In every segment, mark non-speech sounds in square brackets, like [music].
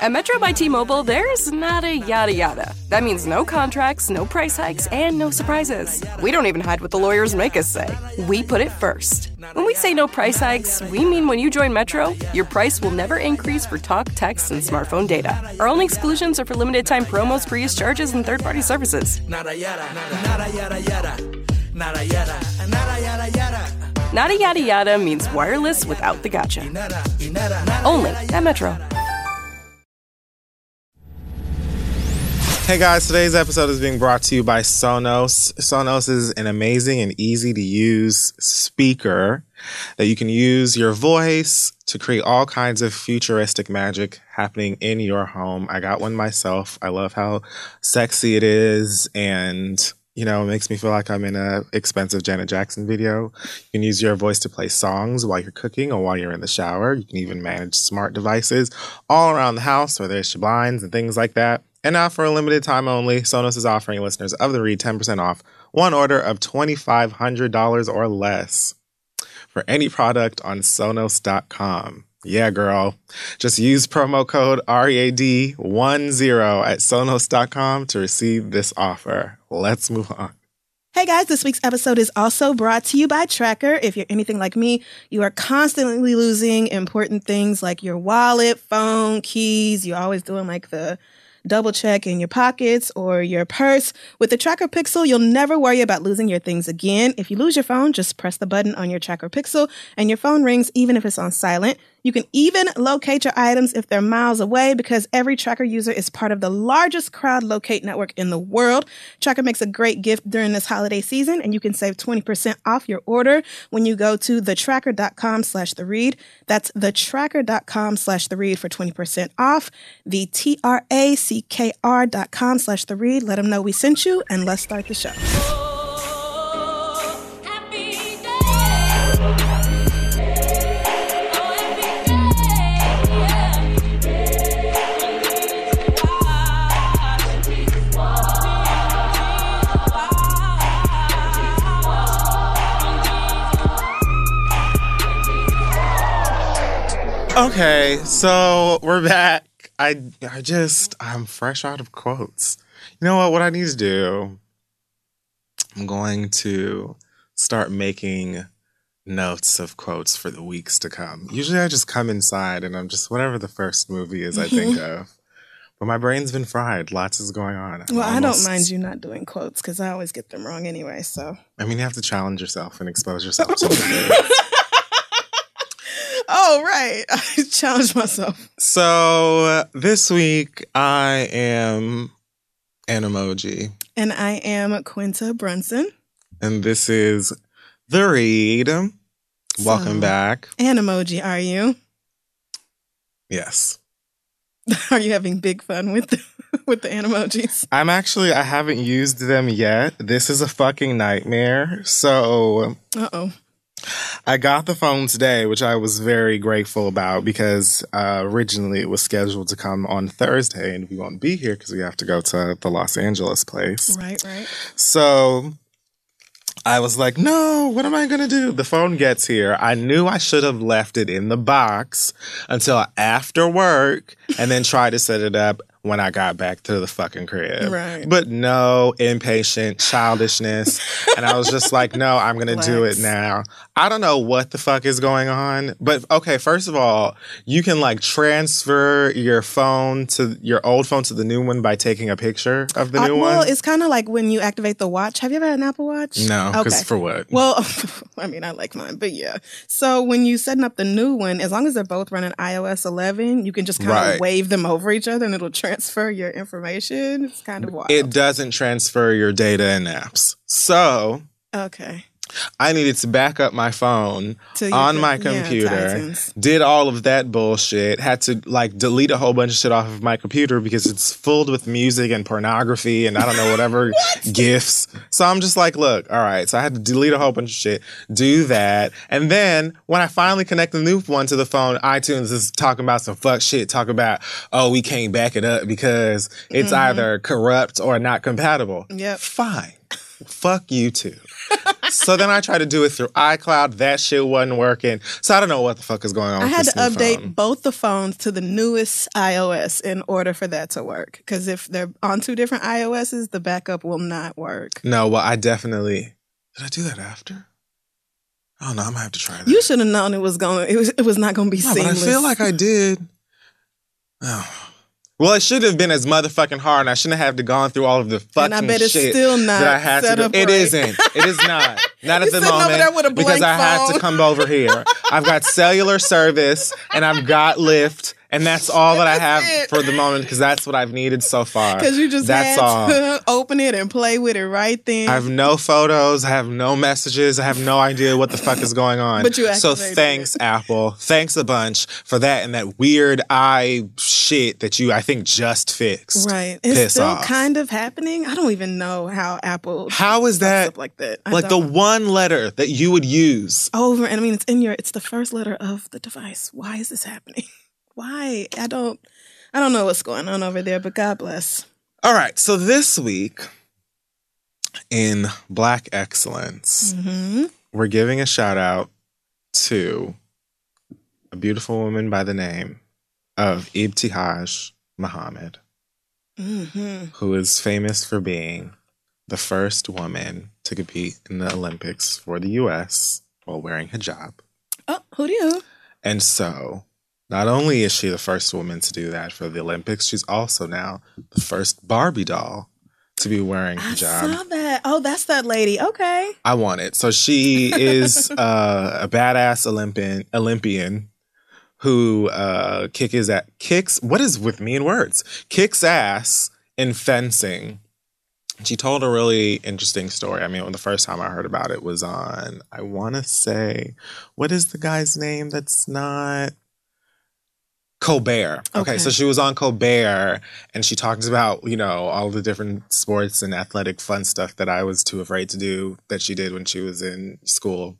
At Metro by T-Mobile, there's not a yada yada. That means no contracts, no price hikes, and no surprises. We don't even hide what the lawyers make us say. We put it first. When we say no price hikes, we mean when you join Metro, your price will never increase for talk, text, and smartphone data. Our only exclusions are for limited time promos, free use charges, and third-party services. Nada yada, nada yada yada, nada yada, nada yada yada. Nada yada yada means wireless without the gotcha. Only at Metro. Hey guys, today's episode is being brought to you by Sonos. Sonos is an amazing and easy to use speaker that you can use your voice to create all kinds of futuristic magic happening in your home. I got one myself. I love how sexy it is and you know, it makes me feel like I'm in a expensive Janet Jackson video. You can use your voice to play songs while you're cooking or while you're in the shower. You can even manage smart devices all around the house, whether it's your blinds and things like that. And now, for a limited time only, Sonos is offering listeners of the read 10% off one order of $2,500 or less for any product on Sonos.com. Yeah, girl. Just use promo code READ10 at Sonos.com to receive this offer. Let's move on. Hey guys, this week's episode is also brought to you by TrackR. If you're anything like me, you are constantly losing important things like your wallet, phone, keys. You're always doing like the double check in your pockets or your purse. With the TrackR Pixel, you'll never worry about losing your things again. If you lose your phone, just press the button on your TrackR Pixel and your phone rings even if it's on silent. You can even locate your items if they're miles away because every TrackR user is part of the largest crowd locate network in the world. TrackR makes a great gift during this holiday season and you can save 20% off your order when you go to thetrackr.com slash the read. That's thetrackr.com slash the read for 20% off. The T-R-A-C-K-R dot com slash the read. Let them know we sent you and let's start the show. Okay, so we're back. I I just I'm fresh out of quotes. You know what? What I need to do, I'm going to start making notes of quotes for the weeks to come. Usually I just come inside and I'm just whatever the first movie is I think [laughs] of. But my brain's been fried. Lots is going on. I'm Well, I don't almost- mind you not doing quotes because I always get them wrong anyway. So, I mean, you have to challenge yourself and expose yourself to [laughs] oh right, [laughs] I challenged myself. So uh, this week I am an emoji, And I am Quinta Brunson. and this is the read. Welcome So- back. An emoji, are you? Yes, [laughs] Are you having big fun with the, [laughs] with the animojis? I'm actually. I haven't used them yet. This is a fucking nightmare. So Uh oh. I got the phone today, which I was very grateful about because uh, originally it was scheduled to come on Thursday, and we won't be here because we have to go to the Los Angeles place. Right, right. So I was like, no, what am I going to do? The phone gets here. I knew I should have left it in the box until after work and then try to set it up when I got back to the fucking crib. Right. But no, impatient, childishness. [laughs] and I was just like, no, I'm going to do it now. I don't know what the fuck is going on. But okay, first of all, you can like transfer your phone to your old phone to the new one by taking a picture of the Uh, new well, one. Well, it's kind of like when you activate the watch. Have you ever had an Apple Watch? No, because Okay. for what? Well, [laughs] I mean, I like mine, but yeah. So when you setting up the new one, as long as they're both running iOS 11, you can just kind of Right. Wave them over each other, and it'll transfer your information. It's kind of wild. it doesn't transfer your data and apps. So okay. I needed to back up my phone on my computer. iTunes. did all of that bullshit. Had to like delete a whole bunch of shit off of my computer because it's filled with music and pornography and I don't know whatever [laughs] gifs. So I'm just like, look, all right. So I had to delete a whole bunch of shit, do that, and then when I finally connect the new one to the phone, iTunes is talking about some fuck shit. Talk about oh we can't back it up because it's either corrupt or not compatible. Mm-hmm. Yep. Fine. Fuck you too. So then I tried to do it through iCloud. That shit wasn't working. So I don't know what the fuck is going on. I had to update phone. both the phones to the newest iOS in order for that to work. Because if they're on two different iOSs, the backup will not work. No, well, I definitely did. I do that after. Oh no, I'm gonna have to try that. You should have known it was going. It was. It was not going to be no, but I seamless. feel like I did. Oh. Well, it should have been as motherfucking hard, and I shouldn't have to gone through all of the fucking And I bet it's shit still not that I had to do. It right. isn't. It is not. [laughs] Not at the moment there with a because blank I had to come over here. I've got cellular service and I've got Lyft, and that's all that I have it. for the moment because that's what I've needed so far. because you just that's all. to [laughs] open it and play with it right then. I have no photos. I have no messages. I have no idea what the fuck is going on. But you so thanks, Apple. Thanks a bunch for that and that weird eye shit that you I think just fixed. right. It's Piss still off. kind of happening. I don't even know how Apple How is that like that. I like the don't. one letter that you would use? over and I mean it's in your it's the first letter of the device. Why is this happening? [laughs] Why? I don't I don't know what's going on over there, but God bless. All right. So this week in Black Excellence, hmm we're giving a shout out to a beautiful woman by the name of Ibtihaj Muhammad. hmm who is famous for being the first woman to compete in the Olympics for the US while wearing hijab. Oh, who do you? And so, not only is she the first woman to do that for the Olympics, she's also now the first Barbie doll to be wearing I hijab. saw that. Oh, that's that lady. Okay. I want it. So she is [laughs] uh, a badass Olympian Olympian who uh, kick his at kicks. What is with me in words? Kicks ass in fencing. She told a really interesting story. I mean, the first time I heard about it was on, I want to say, what is the guy's name? That's not Colbert. Okay, Okay. so she was on Colbert and she talked about, you know, all the different sports and athletic fun stuff that I was too afraid to do that she did when she was in school.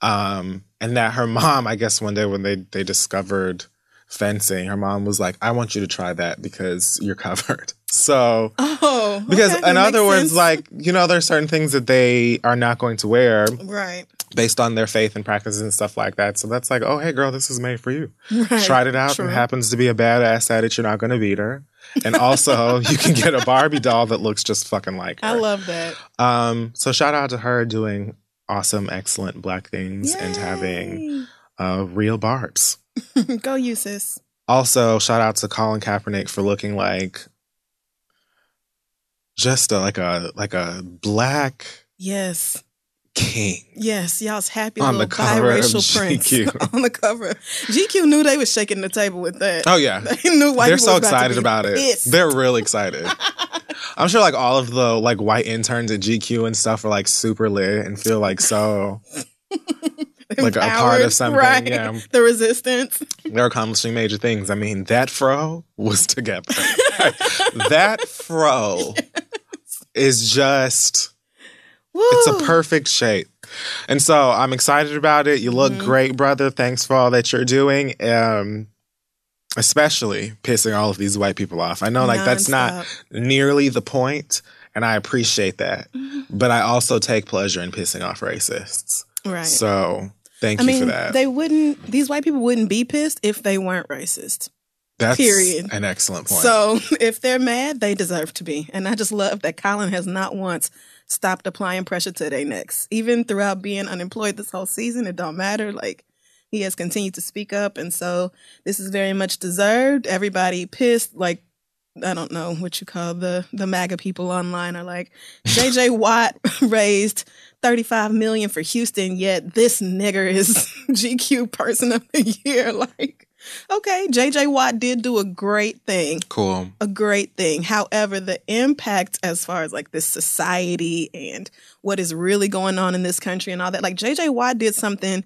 Um, and that her [laughs] mom, I guess one day when they they discovered fencing, her mom was like, I want you to try that because you're [laughs] covered. So Oh, because okay, in other words, sense. like, you know, there's certain things that they are not going to wear right, based on their faith and practices and stuff like that. So that's like, oh hey girl, this is made for you. right. Tried it out True. and happens to be a badass at it, you're not gonna beat her. And also [laughs] you can get a Barbie doll that looks just fucking like her. I love that. Um, so shout out to her doing awesome, excellent black things and having uh, real barbs. [laughs] Go you sis. Also, shout out to Colin Kaepernick for looking like just a, like a like a black Yes, king. yes, y'all's happy On the cover biracial prince GQ. [laughs] on the cover. GQ knew they was shaking the table with that. Oh yeah, [laughs] They knew white they're so about excited about it. pissed. They're really excited. [laughs] I'm sure like all of the like white interns at GQ and stuff are like super lit and feel like so like a part of something. Right. Yeah. The resistance. they're accomplishing major things. I mean, that fro was together. that fro is just it's a perfect shape. And so I'm excited about it. You look Mhm. great, brother. Thanks for all that you're doing. Um especially pissing all of these white people off. I know like that's not nearly the point and I appreciate that. Mhm. But I also take pleasure in pissing off racists. right. So thank I you mean, for that. they wouldn't. These white people wouldn't be pissed if they weren't racist. That's period. an excellent point. So [laughs] if they're mad, they deserve to be. And I just love that Colin has not once stopped applying pressure to their necks, even throughout being unemployed this whole season. It don't matter. Like he has continued to speak up, and so this is very much deserved. Everybody pissed, like. I don't know what you call the the MAGA people online are like [laughs] JJ Watt [laughs] raised 35 million for Houston yet this nigger is GQ person of the year like Okay, JJ Watt did do a great thing. Cool. a great thing. However, the impact as far as like this society and what is really going on in this country and all that, like JJ Watt did something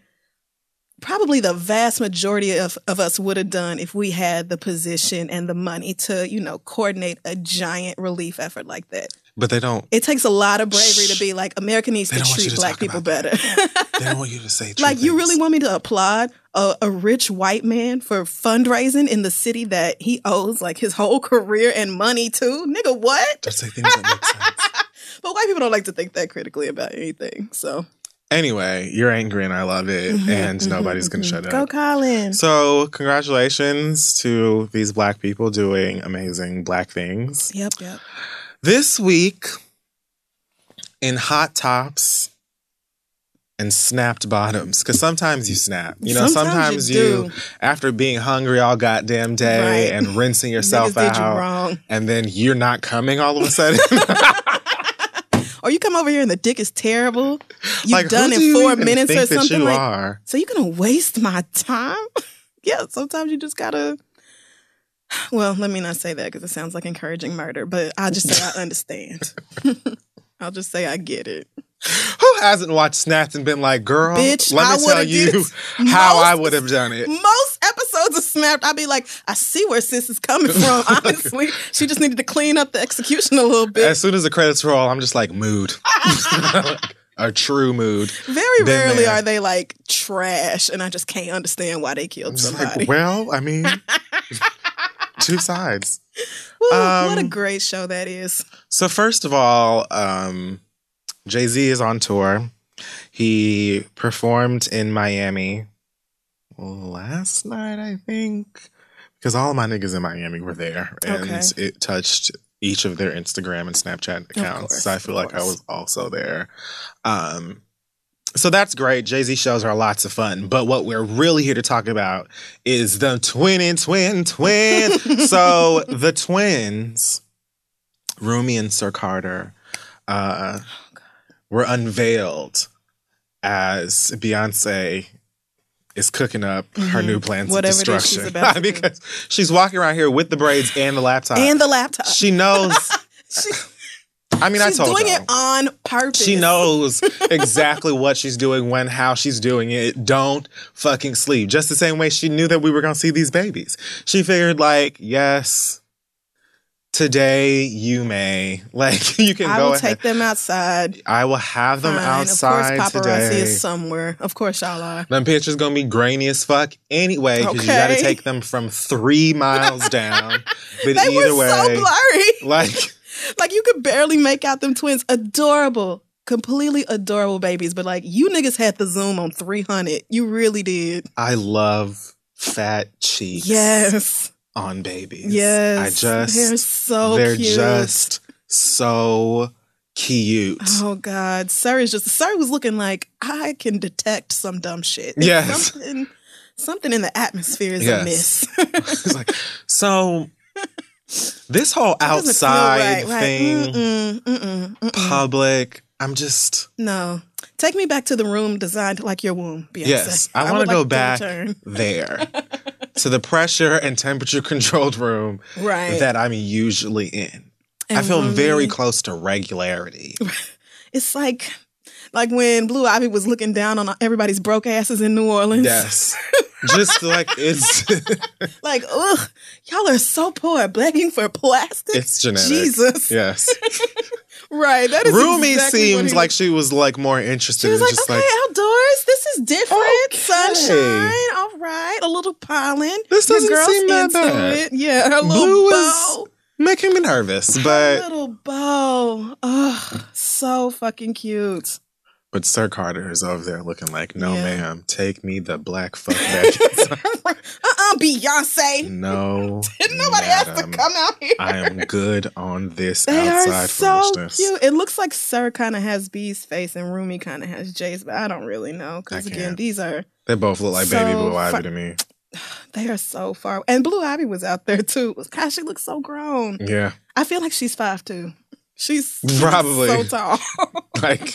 probably the vast majority of, of us would have done if we had the position and the money to, you know, coordinate a giant relief effort like that. But they don't. It takes a lot of bravery to be like, America needs to don't want you treat to black people better. They don't want you to say. [laughs] Like, you really want me to applaud a, a rich white man for fundraising in the city that he owes like his whole career and money to? Nigga, what? Say things that make sense. [laughs] But white people don't like to think that critically about anything. So Anyway, you're angry and I love it, and nobody's gonna shut Mm-hmm, go, up. Colin. So, congratulations to these black people doing amazing black things. Yep, yep. This week, in hot tops and snapped bottoms, because sometimes you snap. You know, Sometimes sometimes, you you, after being hungry all goddamn day Right. and rinsing yourself you out, wrong. and then you're not coming all of a sudden. [laughs] Or you come over here and the dick is terrible. You've like, done in you four minutes think or that something you like. are? So you're gonna waste my time? [laughs] yeah. Sometimes you just gotta. Well, let me not say that because it sounds like encouraging murder. But I'll just say I [laughs] understand. [laughs] I'll just say I get it. Who hasn't watched Snapped and been like, girl, Bitch, let I me tell you did [laughs] how I would have done it. Most episodes of Snapped, I'd be like, I see where sis is coming from. Honestly, she just needed to clean up the execution a little bit. As soon as the credits roll, I'm just like, mood. a true mood. Very Been rarely there. are they like trash, and I just can't understand why they killed somebody. like, well, I mean, two sides. Woo, what a um, great show that is. So first of all, um, Jay Z is on tour. He performed in Miami last night, I think, because all of my niggas in Miami were there, and Okay. it touched each of their Instagram and Snapchat accounts. course, so I feel like I was also there. Um, so that's great. Jay Z shows are lots of fun. But what we're really here to talk about is the twin and twin twin. [laughs] so the twins, Rumi and Sir Carter, uh, were unveiled as Beyonce is cooking up her new plans Mm-hmm. Whatever of she's destruction. about to [laughs] do. because she's walking around here with the braids and the laptop. and the laptop. she knows. [laughs] She- I mean, she's I told doing you. it on purpose. She knows [laughs] exactly what she's doing, when, how she's doing it. Don't fucking sleep. Just the same way she knew that we were going to see these babies. She figured, like, yes, today you may. [laughs] Like, you can I go will ahead. take them outside. I will have them Fine. outside Of course, paparazzi today. is somewhere. Of course, y'all are. them pictures gonna be grainy as fuck anyway because you got to take them from three miles down. [laughs] But They either were way, so blurry. like like you could barely make out them twins. Adorable. Completely adorable babies. But like you niggas had the zoom on 300. You really did. I love fat cheeks. Yes. on babies. Yes. I just They're so they're cute. just so cute. Oh God, Sir is just Sir was looking like I can detect some dumb shit. Yes. something, something in the atmosphere is Yes. amiss. [laughs] It's like so. [laughs] This whole outside right, right. thing, Mm-mm, mm-mm, mm-mm. public. I'm just No, take me back to the room designed like your womb. Beyonce. yes. I, want to go like back there [laughs] to the pressure and temperature controlled room Right. that I'm usually in. I And feel very close to regularity. [laughs] It's like, like when Blue Ivy was looking down on everybody's broke asses in New Orleans. Yes. [laughs] Just like it's [laughs] Like, ugh, y'all are so poor, begging for plastic. it's genetic. Jesus. Yes. [laughs] Right. That is Rumi exactly seems like she was like more interested She was in like, just okay, like outdoors. This is different. Okay. Sunshine. All right. A little pollen. This doesn't girl's seem that bad. It. Yeah, her little Blue bow. is making me nervous, Her but little bow. Oh, so fucking cute. But Sir Carter is over there looking like, no, Yeah. ma'am, take me the black fuck [laughs] back. inside." [laughs] Uh-uh, Beyonce. no, [laughs] Nobody has to come out here. I am good on this They outside are so foolishness. cute. It looks like Sir kind of has B's face and Rumi kind of has Jay's, but I don't really know because again, these are They both look like baby So blue ivy to me. [sighs] they are so far. And Blue Ivy was out there too. Gosh, she looks so grown. Yeah, I feel like she's five too. She's Probably. so tall. like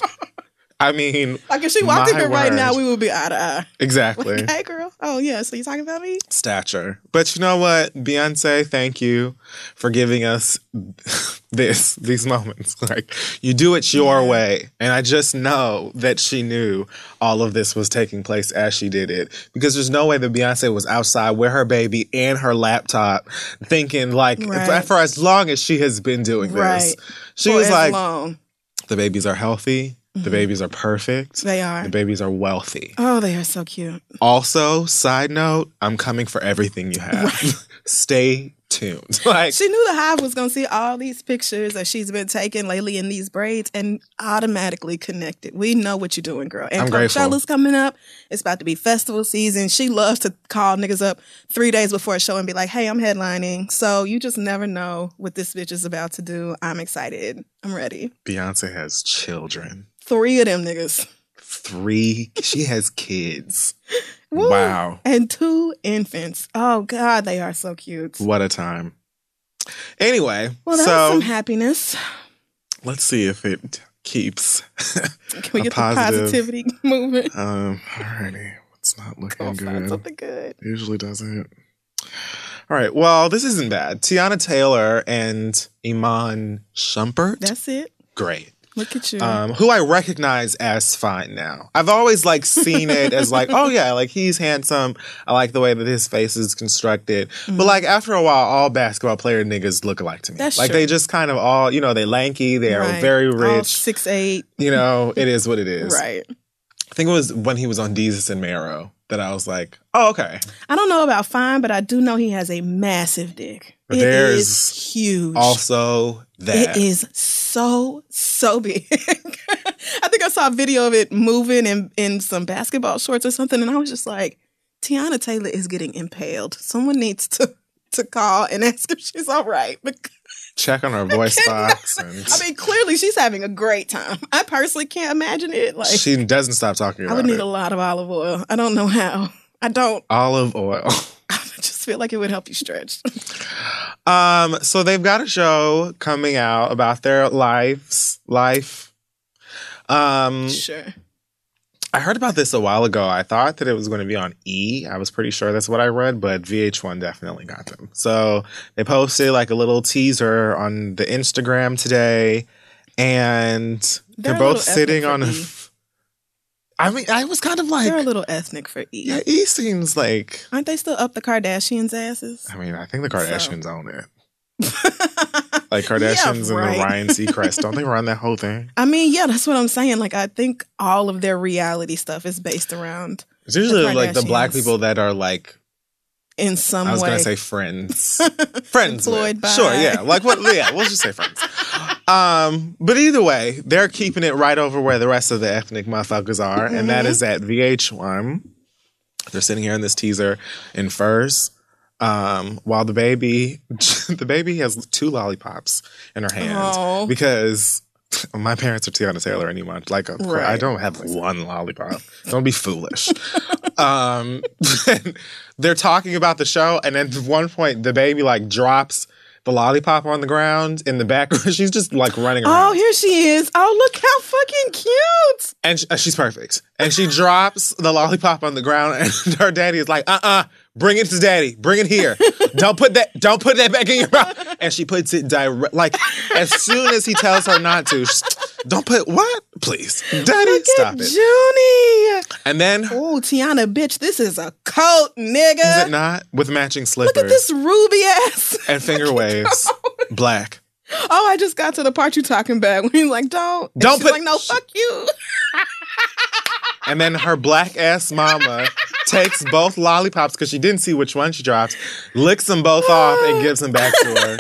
I mean, Like if she walked in My here right now, we would be eye to eye. exactly. [laughs] Like, hey, girl. Oh yeah. So you talking about me? Stature. But you know what? Beyonce, thank you for giving us [laughs] this, these moments. [laughs] Like, you do it your way. And I just know that she knew all of this was taking place as she did it. Because there's no way that Beyonce was outside with her baby and her laptop thinking, like, Right. for as long as she has been doing this. Right. She For was as like, long. the babies are healthy. The mm-hmm. babies are perfect. They are. The babies are wealthy. Oh, they are so cute. Also, side note, I'm coming for everything you have. [laughs] Stay tuned. [laughs] Like, She knew the Hive was going to see all these pictures that she's been taking lately in these braids and automatically connected. We know what you're doing, girl. And I'm. Coachella's coming up. It's about to be festival season. She loves to call niggas up three days before a show and be like, hey, I'm headlining. So you just never know what this bitch is about to do. I'm excited. I'm ready. Beyonce has children. Three of them niggas. Three. she has kids. [laughs] Woo. Wow. And two infants. Oh, God, they are so cute. What a time. Anyway, Well, that's so some happiness. let's see if it keeps. [laughs] Can we a get positive- the positivity [laughs] moving? um, alrighty. It's not looking good. something good. Usually doesn't. All right. Well, this isn't bad. Teyana Taylor and Iman Shumpert. That's it. great. Look at you. um, who I recognize as fine now. I've always like seen it as like, oh yeah, like he's handsome. I like the way that his face is constructed. But like after a while, all basketball player niggas look alike to me. Mm-hmm. That's like true. they just kind of all, you know, they lanky, they are Right. very All rich. six eight. You know, it is what it is. Right. I think it was when he was on Jesus and Marrow that I was like, oh okay. I don't know about fine, but I do know he has a massive dick. It There's is huge. Also that. It is so so big. [laughs] I think I saw a video of it moving in in some basketball shorts or something, and I was just like, Teyana Taylor is getting impaled. Someone needs to to call and [laughs] ask if she's all right. Check on her voice box [laughs] and I mean, clearly she's having a great time. I personally can't imagine it. Like, she doesn't stop talking about I would need it. a lot of olive oil. I don't know how. I don't. Olive oil. I [laughs] just feel like it would help you stretch. [laughs] Um, so they've got a show coming out about their lives, life. Um, sure. I heard about this a while ago. I thought that it was going to be on E. I was pretty sure that's what I read, but VH1 definitely got them. So they posted like a little teaser on the Instagram today, and they're, They're both sitting on. A. I mean, I was kind of like, They're a little ethnic for E. yeah, E seems like. Aren't they still up the Kardashians' asses? I mean, I think the Kardashians own it. [laughs] Like Kardashians Yeah, right. and the Ryan Seacrest, don't they run that whole thing? [laughs] I mean, yeah, that's what I'm saying. Like, I think all of their reality stuff is based around It's usually like the black people that are like in some way. I was gonna say friends, [laughs] friends. Employed with. by. Sure, yeah, like what? Yeah, we'll just say friends. [laughs] Um, but either way, they're keeping it right over where the rest of the ethnic motherfuckers are, and that Mm-hmm. is at VH1. They're sitting here in this teaser in furs. Um, while the baby, [laughs] the baby has two lollipops in her hand Oh. because [laughs] my parents are Teyana Taylor and Iman. Like, of course, I don't have one lollipop. Don't be foolish. [laughs] um, [laughs] they're talking about the show, and at one point, the baby like drops the lollipop on the ground in the background. She's just like running Oh, here she is. Oh, look how fucking cute. and sh- uh, she's perfect. And she drops the lollipop on the ground, and her daddy is like, "Uh, uh bring it to daddy. Bring it here. [laughs] don't put that. Don't put that back in your mouth." And she puts it direct, like as soon as he tells her not to. she's, Don't put what? Please, daddy, Look stop at it. Junie. And then Oh, Teyana, bitch, this is a coat, nigga. Is it not? With matching slippers Look at this ruby ass. and [laughs] finger waves. Black. Oh, I just got to the part you talking about [laughs] when you're like, don't. Don't she's put- like, no, fuck you. And then her black ass mama takes both lollipops because she didn't see which one she dropped, licks them both off, and gives them back to her.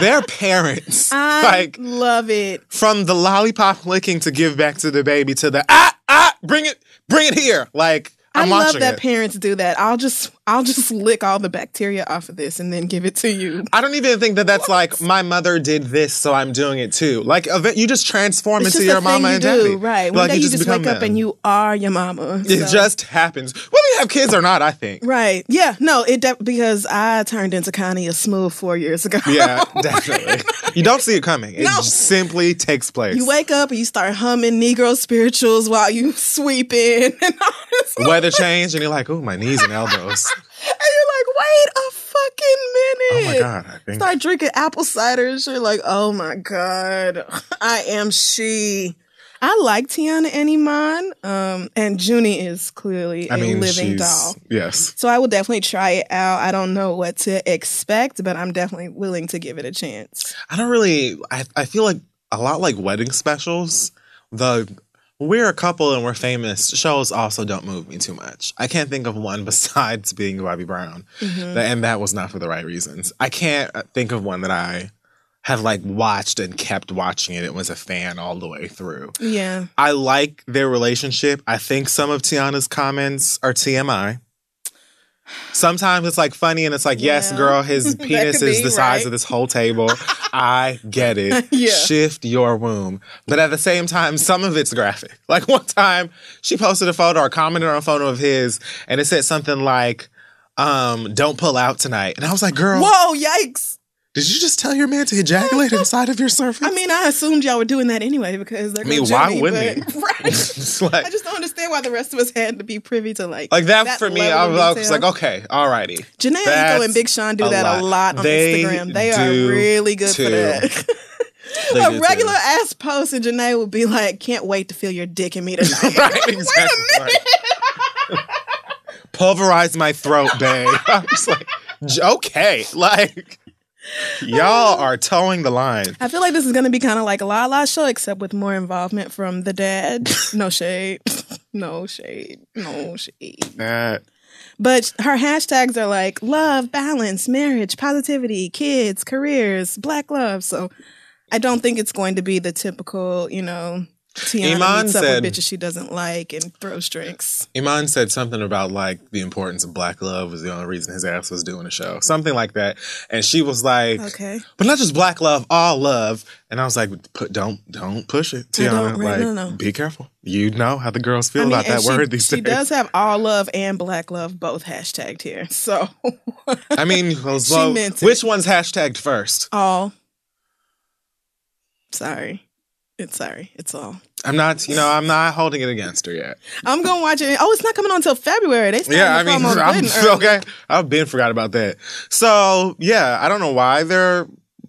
They're parents. I [laughs] like love it. from the lollipop licking to give back to the baby to the ah ah bring it bring it here. Like I I'm love that it. parents do that. I'll just I'll just lick all the bacteria off of this and then give it to you. I don't even think that that's like my mother did this, so I'm doing it too. Like you just transform It's into just your mama you and do, daddy, right? One Like, day you, just become wake up and you are your mama. It just happens, whether you have kids or not. I think. right. Yeah. No. It de- because I turned into Connie a smooth four years ago. Yeah, [laughs] definitely. You don't see it coming. It No. simply takes place. You wake up and you start humming Negro spirituals while you sweeping and all this. Weather change, and you're like, "Oh, my knees and elbows." [laughs] And you're like, wait a fucking minute. Oh my god! I think Start drinking apple cider and you're Like, oh my god, [laughs] I am she. I like Teyana and Iman, um, and Junie is clearly I a mean, living doll. yes. So I will definitely try it out. I don't know what to expect, but I'm definitely willing to give it a chance. I don't really. I I feel like a lot like wedding specials. The we're a couple and we're famous shows also don't move me too much. I can't think of one [laughs] besides being Bobby Brown, Mm-hmm. And that was not for the right reasons. I can't uh, think of one that I have like watched and kept watching it. It was a fan all the way through. Yeah. I like their relationship. I think some of Teyana's comments are TMI. Sometimes it's like funny and it's like, yes, Yeah. girl, his [laughs] penis is the size right. of this whole table. [laughs] I get it. Yeah. Shift your womb. But at the same time, some of it's graphic. [laughs] Like one time she posted a photo or commented on a photo of his and it said something like, um, don't pull out tonight. And I was like, girl, Whoa, yikes. Did you just tell your man to ejaculate [laughs] inside of your surface? I mean, I assumed y'all were doing that anyway because they're I mean, why Junie, wouldn't but- he? [laughs] Right. [laughs] Like, I just don't understand why the rest of us had to be privy to like like that, for me, I was, I was like, okay, alrighty. Jhené That's Aiko and Big Sean do a that lot. a lot on They Instagram. They are really good too. for that. They a regular too. ass post and Jhené would be like, "Can't wait to feel your dick in me tonight." right, Wait a minute. Pulverize my throat, babe. I'm just like, okay, like y'all are towing the line. I feel like this is gonna be kind of like a La La show, except with more involvement from the dad. [laughs] No shade, [laughs] no shade, no shade. That But her hashtags are like love, balance, marriage, positivity, kids, careers, black love. So I don't think it's going to be the typical, you know, Teyana Iman meets up said- with bitches she doesn't like and throws drinks. Iman said something about like the importance of black love was the only reason his ass was doing the show, something like that. And she was like, Okay. but not just black love, all love. And I was like, put, don't don't push it, I Teyana. right, like, no, no. be careful. You know how the girls feel about that she, word these she days. does have all love and black love both hashtagged here. [laughs] So I mean, well, She well, meant it. which one's hashtagged first? all. Sorry. It's sorry. It's all. I'm not, you know, I'm not holding it against her yet. I'm gonna watch it. Oh, it's not coming on until February. They Yeah, I mean, I'm [laughs] okay. I've been forgot about that. So yeah, I don't know why they're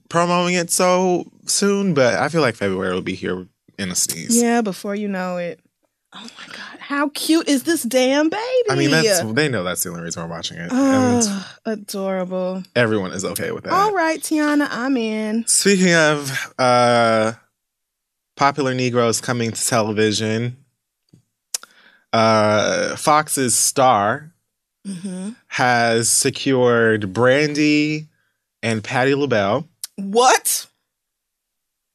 promoting it so soon, but I feel like February will be here in a sneeze. Yeah, before you know it. Oh my god, how cute is this damn baby? I mean, that's they know that's the only reason we're watching it, adorable. everyone is okay with that. All right, Teyana, I'm in. Speaking of uh, popular Negroes coming to television, uh, Fox's Star hmm has secured Brandy and Patti LaBelle. What?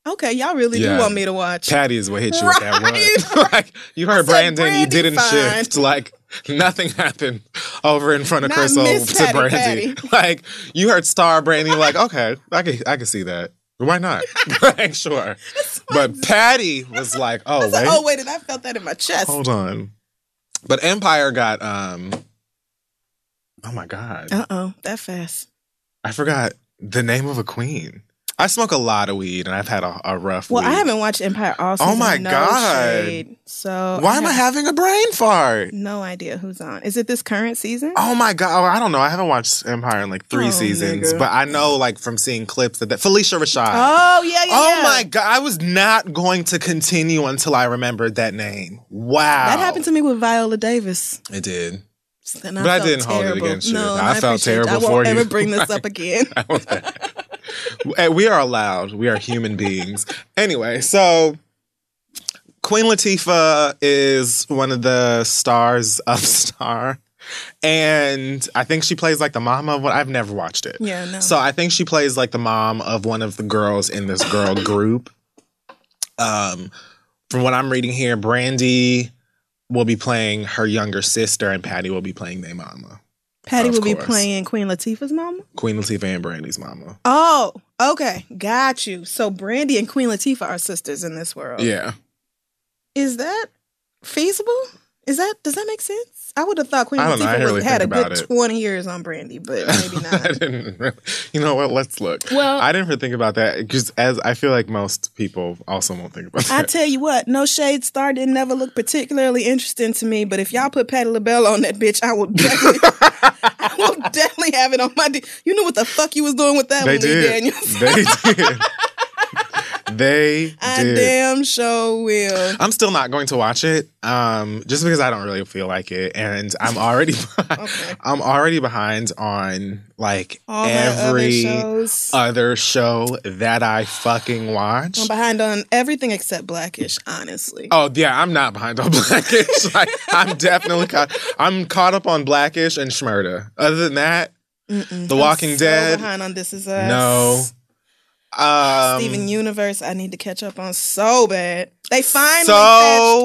Okay, y'all really Yeah. do want me to watch. Patti is what hit you with that one. [laughs] [laughs] like you heard Brandon, you didn't fine. shift. Like nothing happened over in front of Not Crystal Miss to Brandy. Patti. [laughs] Like you heard Star Brandy, like okay, I can I can see that. Why not? [laughs] [laughs] sure. But Patti [laughs] was like, oh wait, oh wait, and I felt that in my chest. hold on. But Empire got um. Oh my god, Uh oh, that fast. I forgot the name of a queen. I smoke a lot of weed, and I've had a, a rough. Well, I haven't watched Empire all Oh my no God. shade. So Why am I having a brain fart? no idea who's on? Is it this current season? Oh my god! Oh, I don't know. I haven't watched Empire in like three Oh, seasons, nigga. but I know like from seeing clips that, that Phylicia Rashad. Oh yeah, yeah. Oh yeah. my god! I was not going to continue until I remembered that name. Wow, That happened to me with Viola Davis. It did. And But I felt didn't hold it terrible. against you. No, I and felt terrible I for won't you. ever bring this [laughs] up again. [laughs] [laughs] Eh, we are allowed. We are human beings. Anyway, so Queen Latifah is one of the stars of [laughs] Star. And I think she plays like the mom of what I've never watched it. Yeah, no. So I think she plays like the mom of one of the girls in this girl [laughs] group. Um, from what I'm reading here, Brandy will be playing her younger sister, and Patti will be playing their mama, Patti will be playing Queen Latifah's mama. Queen Latifah and Brandy's mama. Oh, okay, got you. So Brandy and Queen Latifah are sisters in this world. Yeah, Is that feasible? Is that does that make sense? I would have thought Queen I don't Latifah didn't would really had a good it. twenty years on Brandy, but [laughs] maybe not. I didn't. Really, you know what? Let's look. Well- I didn't really think about that because, as I feel like most people also won't think about I that. tell you what, No Shade Star didn't never look particularly interesting to me, but if y'all put Patti LaBelle on that bitch, I will definitely, [laughs] I will definitely have it on my. D- you knew what the fuck you was doing with that they one, did. Daniels. They [laughs] did. They I did. damn sure will. I'm still not going to watch it, um, just because I don't really feel like it, and I'm already, [laughs] Okay. I'm already behind on like All my other every other show that I fucking watch. I'm behind on everything except Blackish, honestly. Oh yeah, I'm not behind on [laughs] Blackish. like I'm definitely caught. I'm caught up on Blackish and Schmurda. Other than that, Mm-mm. The I'm Walking so Dead. behind on This Is Us. Um, Steven Universe, I need to catch up on so bad. They finally So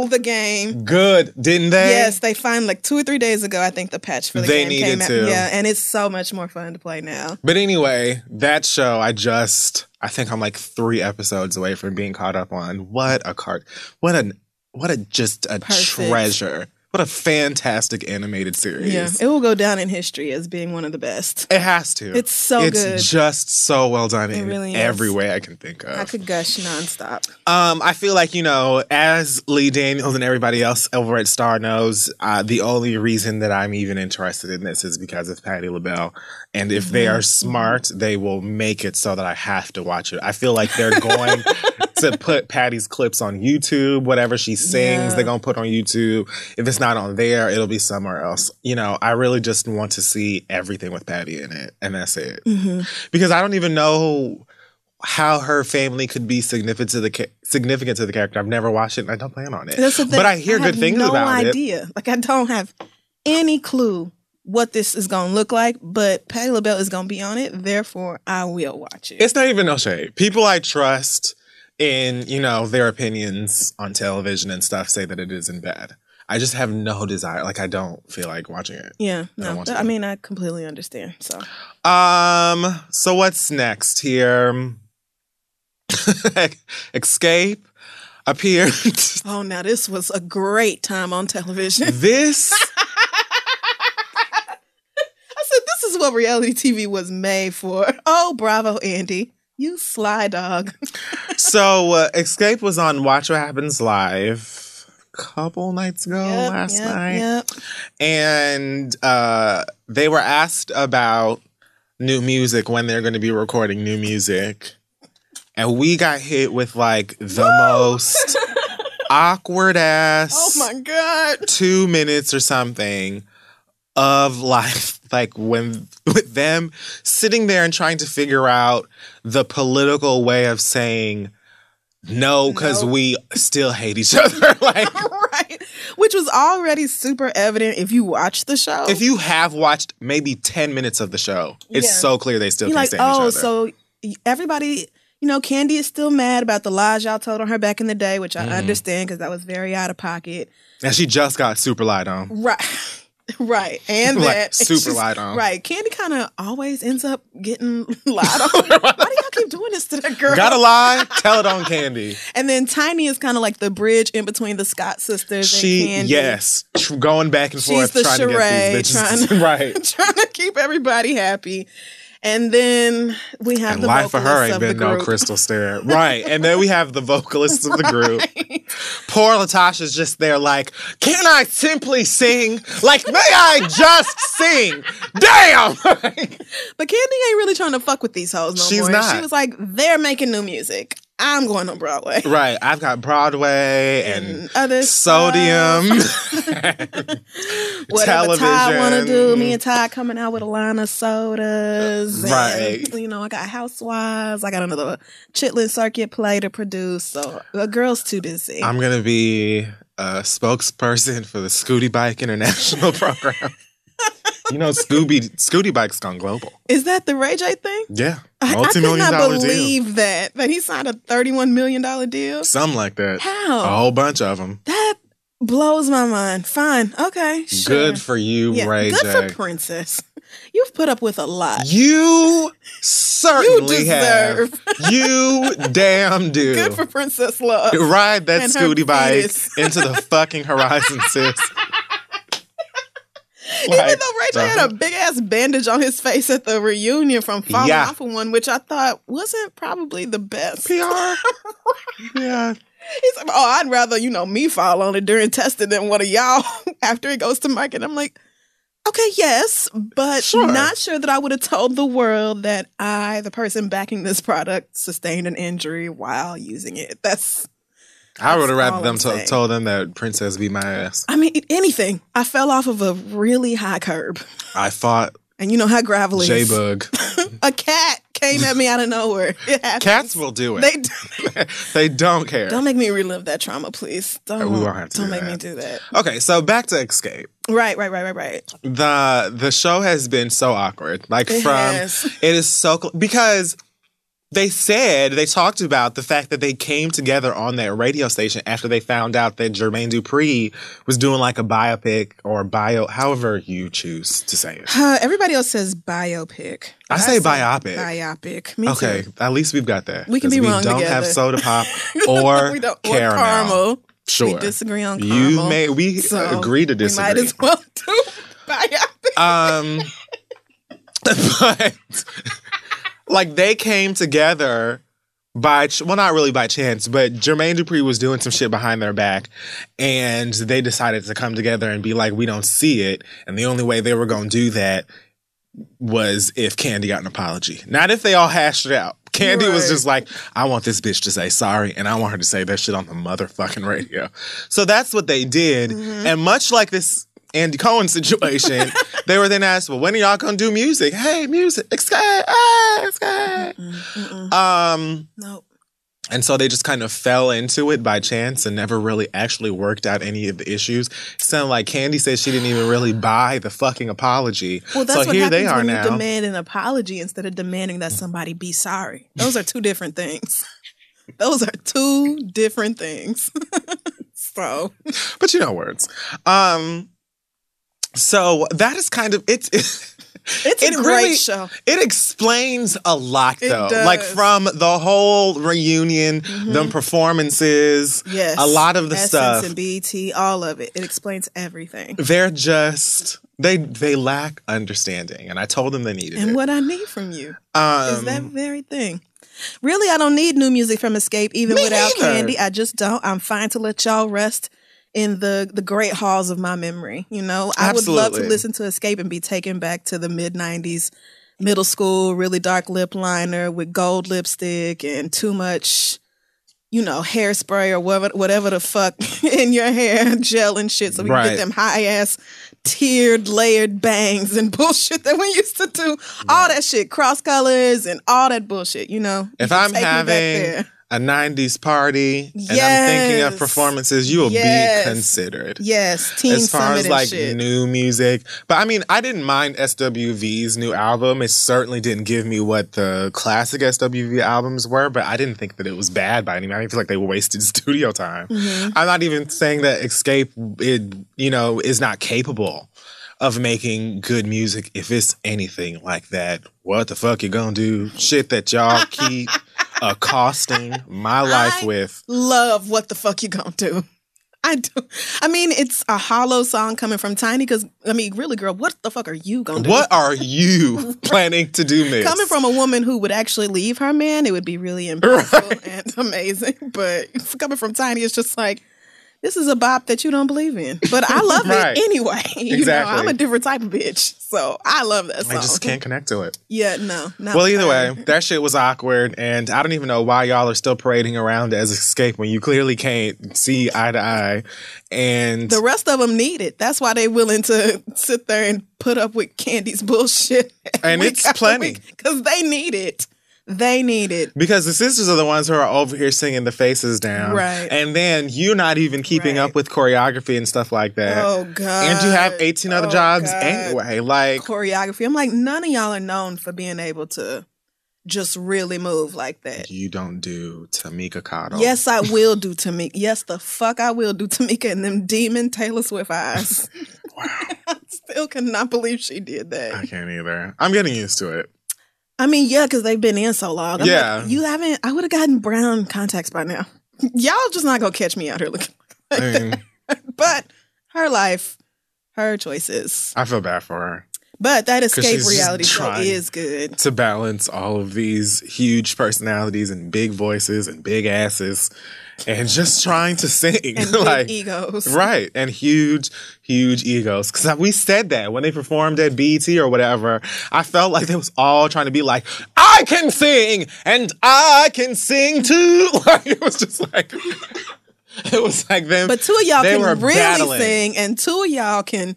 patched the game. good, didn't they? Yes, they finally like two or three days ago. I think the patch for the They game came out. to. Yeah, and it's so much more fun to play now. But anyway, that show I just I think I'm like three episodes away from being caught up on. What a card! What a what a just a Perfect. treasure! What a fantastic animated series! Yeah, it will go down in history as being one of the best. It has to. It's so it's good. just so well done It in really is. every way I can think of. I could gush nonstop. Um, I feel like you know, as Lee Daniels and everybody else over at Star knows, uh, the only reason that I'm even interested in this is because of Patti LaBelle, and if they Mm-hmm. are smart, they will make it so that I have to watch it. I feel like they're going [laughs] to put Patti's clips on YouTube, whatever she sings, Yeah. they're gonna put on YouTube. If it's not on there, it'll be somewhere else. You know, I really just want to see everything with Patti in it, and that's it. Mm-hmm. Because I don't even know how her family could be significant to the ca- significant to the character. I've never watched it, and I don't plan on it. That's the thing. But I hear have good things no about it. No idea. Like I don't have any clue what this is going to look like. But Patti LaBelle is going to be on it. Therefore, I will watch it. It's not even no shade. People I trust in, you know, their opinions on television and stuff say that it isn't bad. I just have no desire. Like I don't feel like watching it. yeah, I no. to. I mean, I completely understand. So Um. So what's next here? [laughs] Xscape appeared. [laughs] Oh, now this was a great time on television. [laughs] this I said, this is what reality TV was made for. Oh, bravo, Andy. You sly dog. so uh, Xscape was on Watch What Happens Live couple nights ago, Yep, last yep, night, yep. and uh, they were asked about new music when they're going to be recording new music, and we got hit with like the most [laughs] awkward ass. Oh my God. two minutes or something of life [laughs] like when with them sitting there and trying to figure out the political way of saying no because No. we still hate each [laughs] other [laughs] like right. Which was already super evident if you watch the show. if you have watched maybe 10 minutes of the show it's Yeah. so clear they still You're can't like, stand oh, each other so everybody, you know, Kandi is still mad about the lies y'all told on her back in the day, which I Mm-hmm. understand because that was very out of pocket. and she just got super lied on Right. [laughs] Right. [laughs] And Like, that super she's- lied on. Right. Kandi kind of always ends up getting [laughs] lied [laughs] on. Why do y'all keep doing this to that girl? gotta lie tell it on candy And then Tiny is kind of like the bridge in between the Scott sisters she and Kandi. yes going back and She's forth the trying to charade, get these trying to- right trying to keep everybody happy. And then we have And the life for her ain't been no crystal stair. [laughs] Right. And then we have the vocalists of the [laughs] group. Poor LaTocha's just there like, can I simply sing? Like, may I just sing? Damn! [laughs] But Kandi ain't really trying to fuck with these hoes no She's more. not. She was like, they're making new music. I'm going on Broadway. right. I've got Broadway and, And other sodium. [laughs] Whatever Ty want to do, me and Ty coming out with a line of sodas. and, Right. you know, I got Housewives. I got another Chitlin Circuit play to produce. So the girl's too busy. I'm going to be a spokesperson for the Scooty Bike International [laughs] program. You know, Scooby Scooty Bike's gone global. Is that the Ray J thing? Yeah. I, I Multi could million not dollar deal. believe that. That he signed a $31 million deal. Something like that. How? A whole bunch of them. That blows my mind. Fine, okay, sure. Good for you, yeah, Ray good J. for Princess. [laughs] You've put up with a lot. You certainly deserve. have. You damn do. [laughs] Good for Princess Love. Ride that and scooty bike into the [laughs] fucking horizon, sis. Even though J had a big ass bandage on his face at the reunion from falling Yeah. off of one, which I thought wasn't probably the best. PR. [laughs] yeah. He's like, oh, I'd rather, you know, me fall on it during testing than one of y'all [laughs] after it goes to market. I'm like, okay, yes, but Sure. not sure that I would have told the world that I, the person backing this product, sustained an injury while using it. That's, I would have rather them saying. told them that Princess beat my ass. I mean, anything. I fell off of a really high curb. I fought And you know how gravel is. J Bug. [laughs] A cat came at me out of nowhere. [laughs] Cats will do it. They [laughs] They, they don't care. don't make me relive that trauma, please. Don't, We won't have to don't do make that. me do that. okay, so back to Xscape. Right, right, right, right, right. the the show has been so awkward. Like It from has. it is so cl- because they said they talked about the fact that they came together on that radio station after they found out that Jermaine Dupri was doing like a biopic or bio, however you choose to say it. Uh, everybody else says biopic. I say biopic. Biopic. Me Okay, too. at least we've got that. We can be we wrong don't have soda pop [laughs] or we don't, or caramel. caramel. Sure, We disagree on caramel. you may we So agree to We disagree. might as well [laughs] do biopic. Um, [laughs] but like they came together by ch- well, not really by chance, but Jermaine Dupri was doing some shit behind their back, and they decided to come together and be like, "We don't see it," and the only way they were going to do that was if Kandi got an apology, not if they all hashed it out. Kandi was just like, I want this bitch to say sorry, and I want her to say that shit on the motherfucking radio. So that's what they did. Mm-hmm. And much like this Andy Cohen situation, [laughs] they were then asked, Well, when are y'all gonna do music? Hey, music, Xscape, ah, Xscape. Um, Nope. and so they just kind of fell into it by chance and never really actually worked out any of the issues. It sounded like Kandi said she didn't even really buy the fucking apology. Well, that's so what here happens they are when now. you demand an apology instead of demanding that somebody be sorry. Those are two different things. [laughs] Those are two different things. [laughs] so but you know words. Um, so that is kind of it's. [laughs] it's a It great really- show. It explains a lot, though. Like from the whole reunion, the performances, Yes. a lot of the Essence stuff. and BET, all of it. It explains everything. they're just they they lack understanding, and I told them they needed And it. And what I need from you um, is that very thing. Really, I don't need new music from Xscape, even without neither. Kandi. I just don't. I'm fine to let y'all rest in the the great halls of my memory. You know, I would love to listen to Xscape and be taken back to the mid '90s, middle school, really dark lip liner with gold lipstick and too much. You know, hairspray or whatever, whatever the fuck [laughs] in your hair, [laughs] gel and shit, so we can get them high ass tiered, layered bangs and [laughs] bullshit that we used to do. All that shit, cross colors and all that bullshit. You know, if can I'm take me back having. A '90s party and I'm thinking of performances, you will Yes. be considered. yes, Teen as far as like shit. new music. But I mean, I didn't mind SWV's new album. It certainly didn't give me what the classic SWV albums were, but I didn't think that it was bad by any means. I didn't feel like they wasted [laughs] studio time. Mm-hmm. I'm not even saying that Xscape, it, you know, is not capable of making good music if it's anything like that. What the fuck you gonna do? Shit that y'all [laughs] keep accosting my life I- with. Love what the fuck you gonna do. I do. I mean, it's a hollow song coming from Tiny because I mean, really, girl, what the fuck are you gonna do? What are you [laughs] planning to do, Miss? Coming from a woman who would actually leave her man, it would be really [laughs] impactful and amazing. But coming from Tiny, it's just like this is a bop that you don't believe in. But I love [laughs] Right. it anyway. [laughs] You Exactly. know, I'm a different type of bitch, so I love that song. I just can't connect to it. Yeah, no. Not Well, either way, that shit was awkward, and I don't even know why y'all are still parading around as Xscape when you clearly can't see eye to eye. And The rest of them need it. That's why they willing to sit there and put up with Kandi's bullshit. [laughs] And it's plenty. Because they need it. They need it. because the sisters are the ones who are over here singing the faces down, Right. And then you're not even keeping Right. up with choreography and stuff like that. Oh, God. And you have 18 other Oh, jobs God. anyway. Like, Choreography. I'm like, none of y'all are known for being able to just really move like that. You don't do Tameka Cottle. Yes, I will do Tameka. Yes, the fuck I will do Tameka and them demon Taylor Swift eyes. [laughs] Wow. [laughs] I still cannot believe she did that. I can't either. I'm getting used to it. I mean, yeah, because they've been in so long. I'm Yeah. like, you haven't. I would have gotten brown contacts by now. [laughs] Y'all just not gonna catch me out here looking. I mean, [laughs] But her life, her choices. I feel bad for her. But that Xscape reality show is good. to balance all of these huge personalities and big voices and big asses and just trying to sing [laughs] like egos. right and huge huge egos because we said that when they performed at BET or whatever I felt like they was all trying to be like I can sing and I can sing too [laughs] like it was just like [laughs] it was like them But two of y'all can really battling. sing, and two of y'all can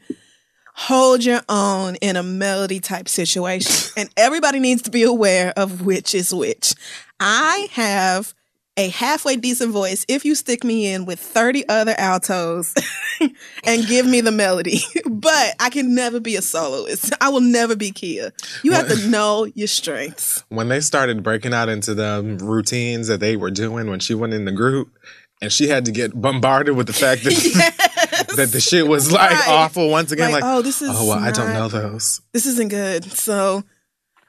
hold your own in a melody type situation. and everybody needs to be aware of which is which. I have a halfway decent voice if you stick me in with 30 other altos [laughs] and give me the melody. [laughs] but I can never be a soloist. I will never be Kia. You have to know your strengths. when they started breaking out into the routines that they were doing when she went in the group and she had to get bombarded with the fact that [laughs] that the shit was like Right. awful once again Like, like, oh, this is oh well I don't not- know those This isn't good. So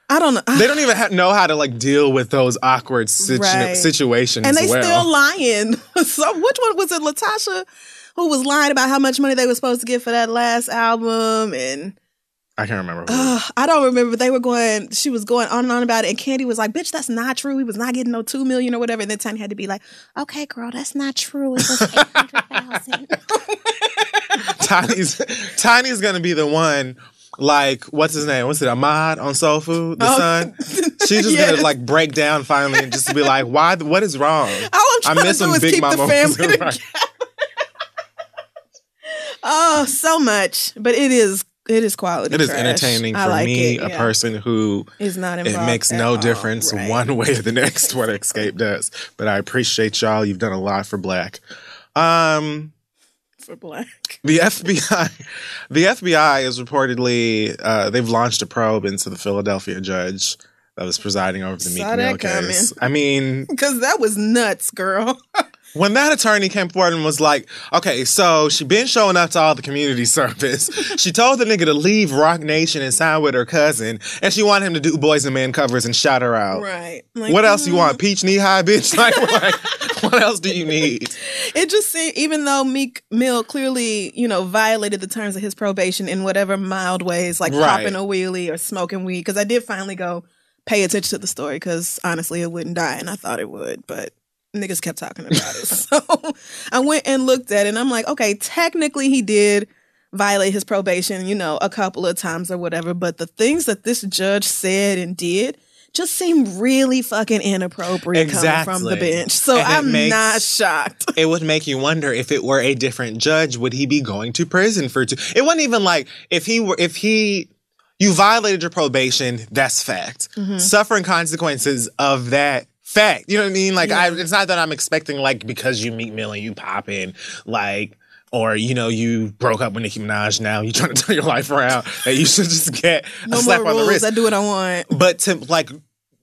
I don't know. they don't even ha- know how to like deal with those awkward situ- Right. situations and they well still lying. [laughs] so which one was it? LaTocha, who was lying about how much money they were supposed to get for that last album, and I can't remember uh, I don't remember. They were going. She was going on and on about it, and Kandi was like, "Bitch, that's not true. He was not getting no two million or whatever." And then Tiny had to be like, "Okay, girl, that's not true. It was eight hundred thousand. [laughs] Tiny's Tiny's gonna be the one like what's his name what's it Ahmad on Soul Food the Oh. son she's just [laughs] Yes. gonna like break down finally and just be like why what is wrong trying miss to do Big Mama the family [laughs] together." oh, so much, but it is it is quality. It is trash. entertaining I for like me, it, a person who is not involved. it makes no all. difference Right. one way or the next what [laughs] Xscape does. But I appreciate y'all. You've done a lot for Black. Um, for black. the FBI, the FBI is reportedly uh, they've launched a probe into the Philadelphia judge that was presiding over the Meek Mill that coming. I mean, [laughs] Because that was nuts, girl. [laughs] when that attorney came forward and was like, okay, so she been showing up to all the community [laughs] service. she told the nigga to leave Roc Nation and sign with her cousin, and she wanted him to do Boyz II Men covers and shout her out. right. Like, What else you mm. want? Peach knee high, bitch? [laughs] Like, like, what else do you [laughs] need? It just seemed, even though Meek Mill clearly, you know, violated the terms of his probation in whatever mild ways, like Right. popping a wheelie or smoking weed, because I did finally go pay attention to the story, because honestly, it wouldn't die, and I thought it would, but niggas kept talking about it. [laughs] So I went and looked at it, and I'm like, okay, technically he did violate his probation, you know, a couple of times or whatever, but the things that this judge said and did just seem really fucking inappropriate coming from the bench. So And I'm makes- not shocked. [laughs] It would make you wonder if it were a different judge, would he be going to prison for two? It wasn't even like if he were, if he, you violated your probation, that's fact. Mm-hmm. Suffering consequences of that fact. You know what I mean? Like, I, it's not that I'm expecting, like, because you Meek Mill and you pop in, like, or, you know, you broke up with Nicki Minaj now, you're trying [laughs] to turn your life around, that you should just get a No slap more on the rules. wrist. I do what I want. but to like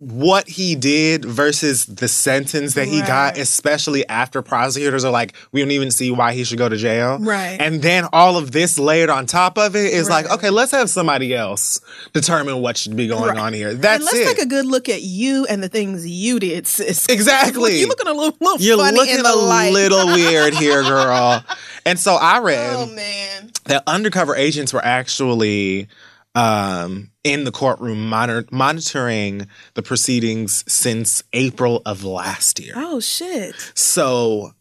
what he did versus the sentence that he got, especially after prosecutors are like, we don't even see why he should go to jail. Right. And then all of this layered on top of it is like, okay, let's have somebody else determine what should be going Right. on here. That's and let's it. take a good look at you and the things you did, sis. [laughs] Exactly. You're looking a little, little You're funny looking in the a light. little [laughs] weird here, girl. And so I read Oh man. that undercover agents were actually um, in the courtroom monitor- monitoring the proceedings since April of last year. Oh shit. So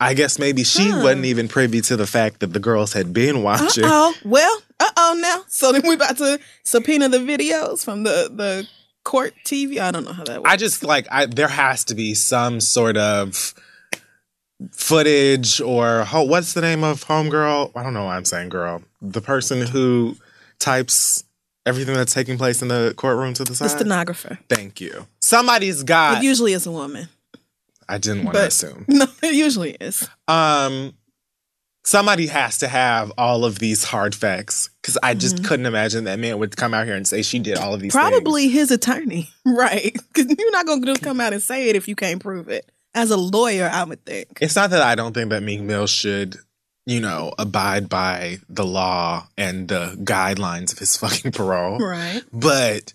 I guess maybe she Huh. wasn't even privy to the fact that the girls had been watching. oh. Well. Uh oh. Now. So then we about to subpoena the videos from the the court TV. I don't know how that works. I just like I there has to be some sort of footage or ho- what's the name of homegirl? I don't know why I'm saying girl. The person who types everything that's taking place in the courtroom to the the stenographer. Thank you. Somebody's got. it usually is a woman. I didn't want to but- assume. [laughs] No, it usually is. Um, somebody has to have all of these hard facts because I just couldn't imagine that man would come out here and say she did all of these. things. Probably his attorney, [laughs] right? Because you're not going to come out and say it if you can't prove it. As a lawyer, I would think. It's not that I don't think that Meek Mill should, you know, abide by the law and the guidelines of his [laughs] fucking parole. Right. But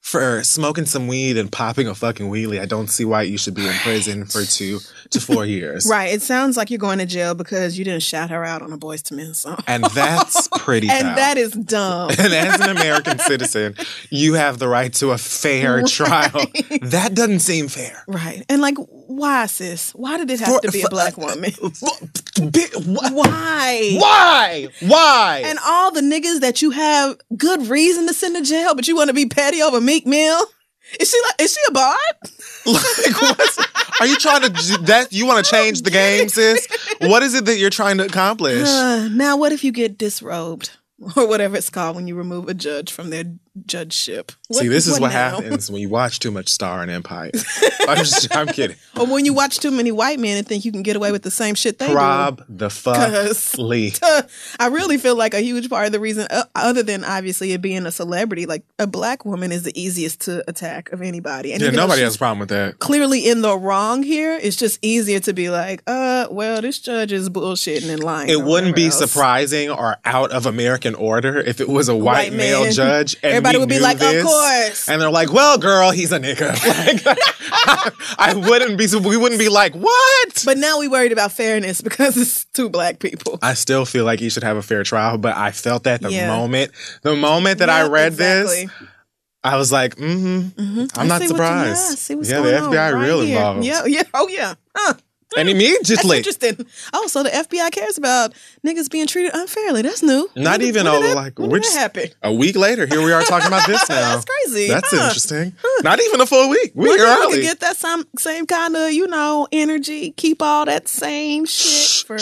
for smoking some weed and popping a fucking wheelie, I don't see why you should be in prison for two to four years. Right. It sounds like you're going to jail because you didn't shout her out on a Boyz II Men song. And that's [laughs] pretty And that is dumb. [laughs] and as an American citizen, you have the right to a fair trial. That doesn't seem fair. right. And like, why, sis? Why did it have to be a black woman? [laughs] Why? Why? Why? And all the niggas that you have good reason to send to jail, but you want to be petty over Meek Mill? Is she like? Is she a bard? [laughs] like, what? Are you trying to do that? You want to change the game, sis? What is it that you're trying to accomplish? Uh, [sighs] now, what if you get disrobed or whatever it's called when you remove a judge from their judgeship? See, this is what now? happens when you watch too much Star and Empire. [laughs] I'm just, I'm kidding. [laughs] Or when you watch too many white men and think you can get away with the same shit they Rob the fuck Lee. [laughs] do. I really feel like a huge part of the reason, uh, other than obviously it being a celebrity, like a black woman is the easiest to attack of anybody. And Yeah, nobody has a problem with that. Clearly in the wrong here. It's just easier to be like, uh, well, this judge is bullshitting and lying. It wouldn't be else. surprising or out of American order if it was a white, White male man. judge. And Everybody would be like, of course. And they're like, well, girl, he's a nigga. [laughs] Like, I wouldn't be, we wouldn't be like, what? But now we worried about fairness because it's two black people. I still feel like he should have a fair trial, but I felt that the Yeah. moment, the moment that I read exactly. this, I was like, mm-hmm. mm-hmm. I'm I not you- surprised. yeah, Yeah, the FBI right real here. involved. Yeah, yeah, oh yeah. Huh. [laughs] And That's immediately, interesting. Oh, so the FBI cares about niggas being treated unfairly. That's new. Not When even when a- that- like, when we're did that just- happen? a week later, here we are talking about this [laughs] now. That's crazy. That's Huh. interesting. Not even a full week. We Wonder if we early. could get that some same kind of you know energy. Keep all that same shit for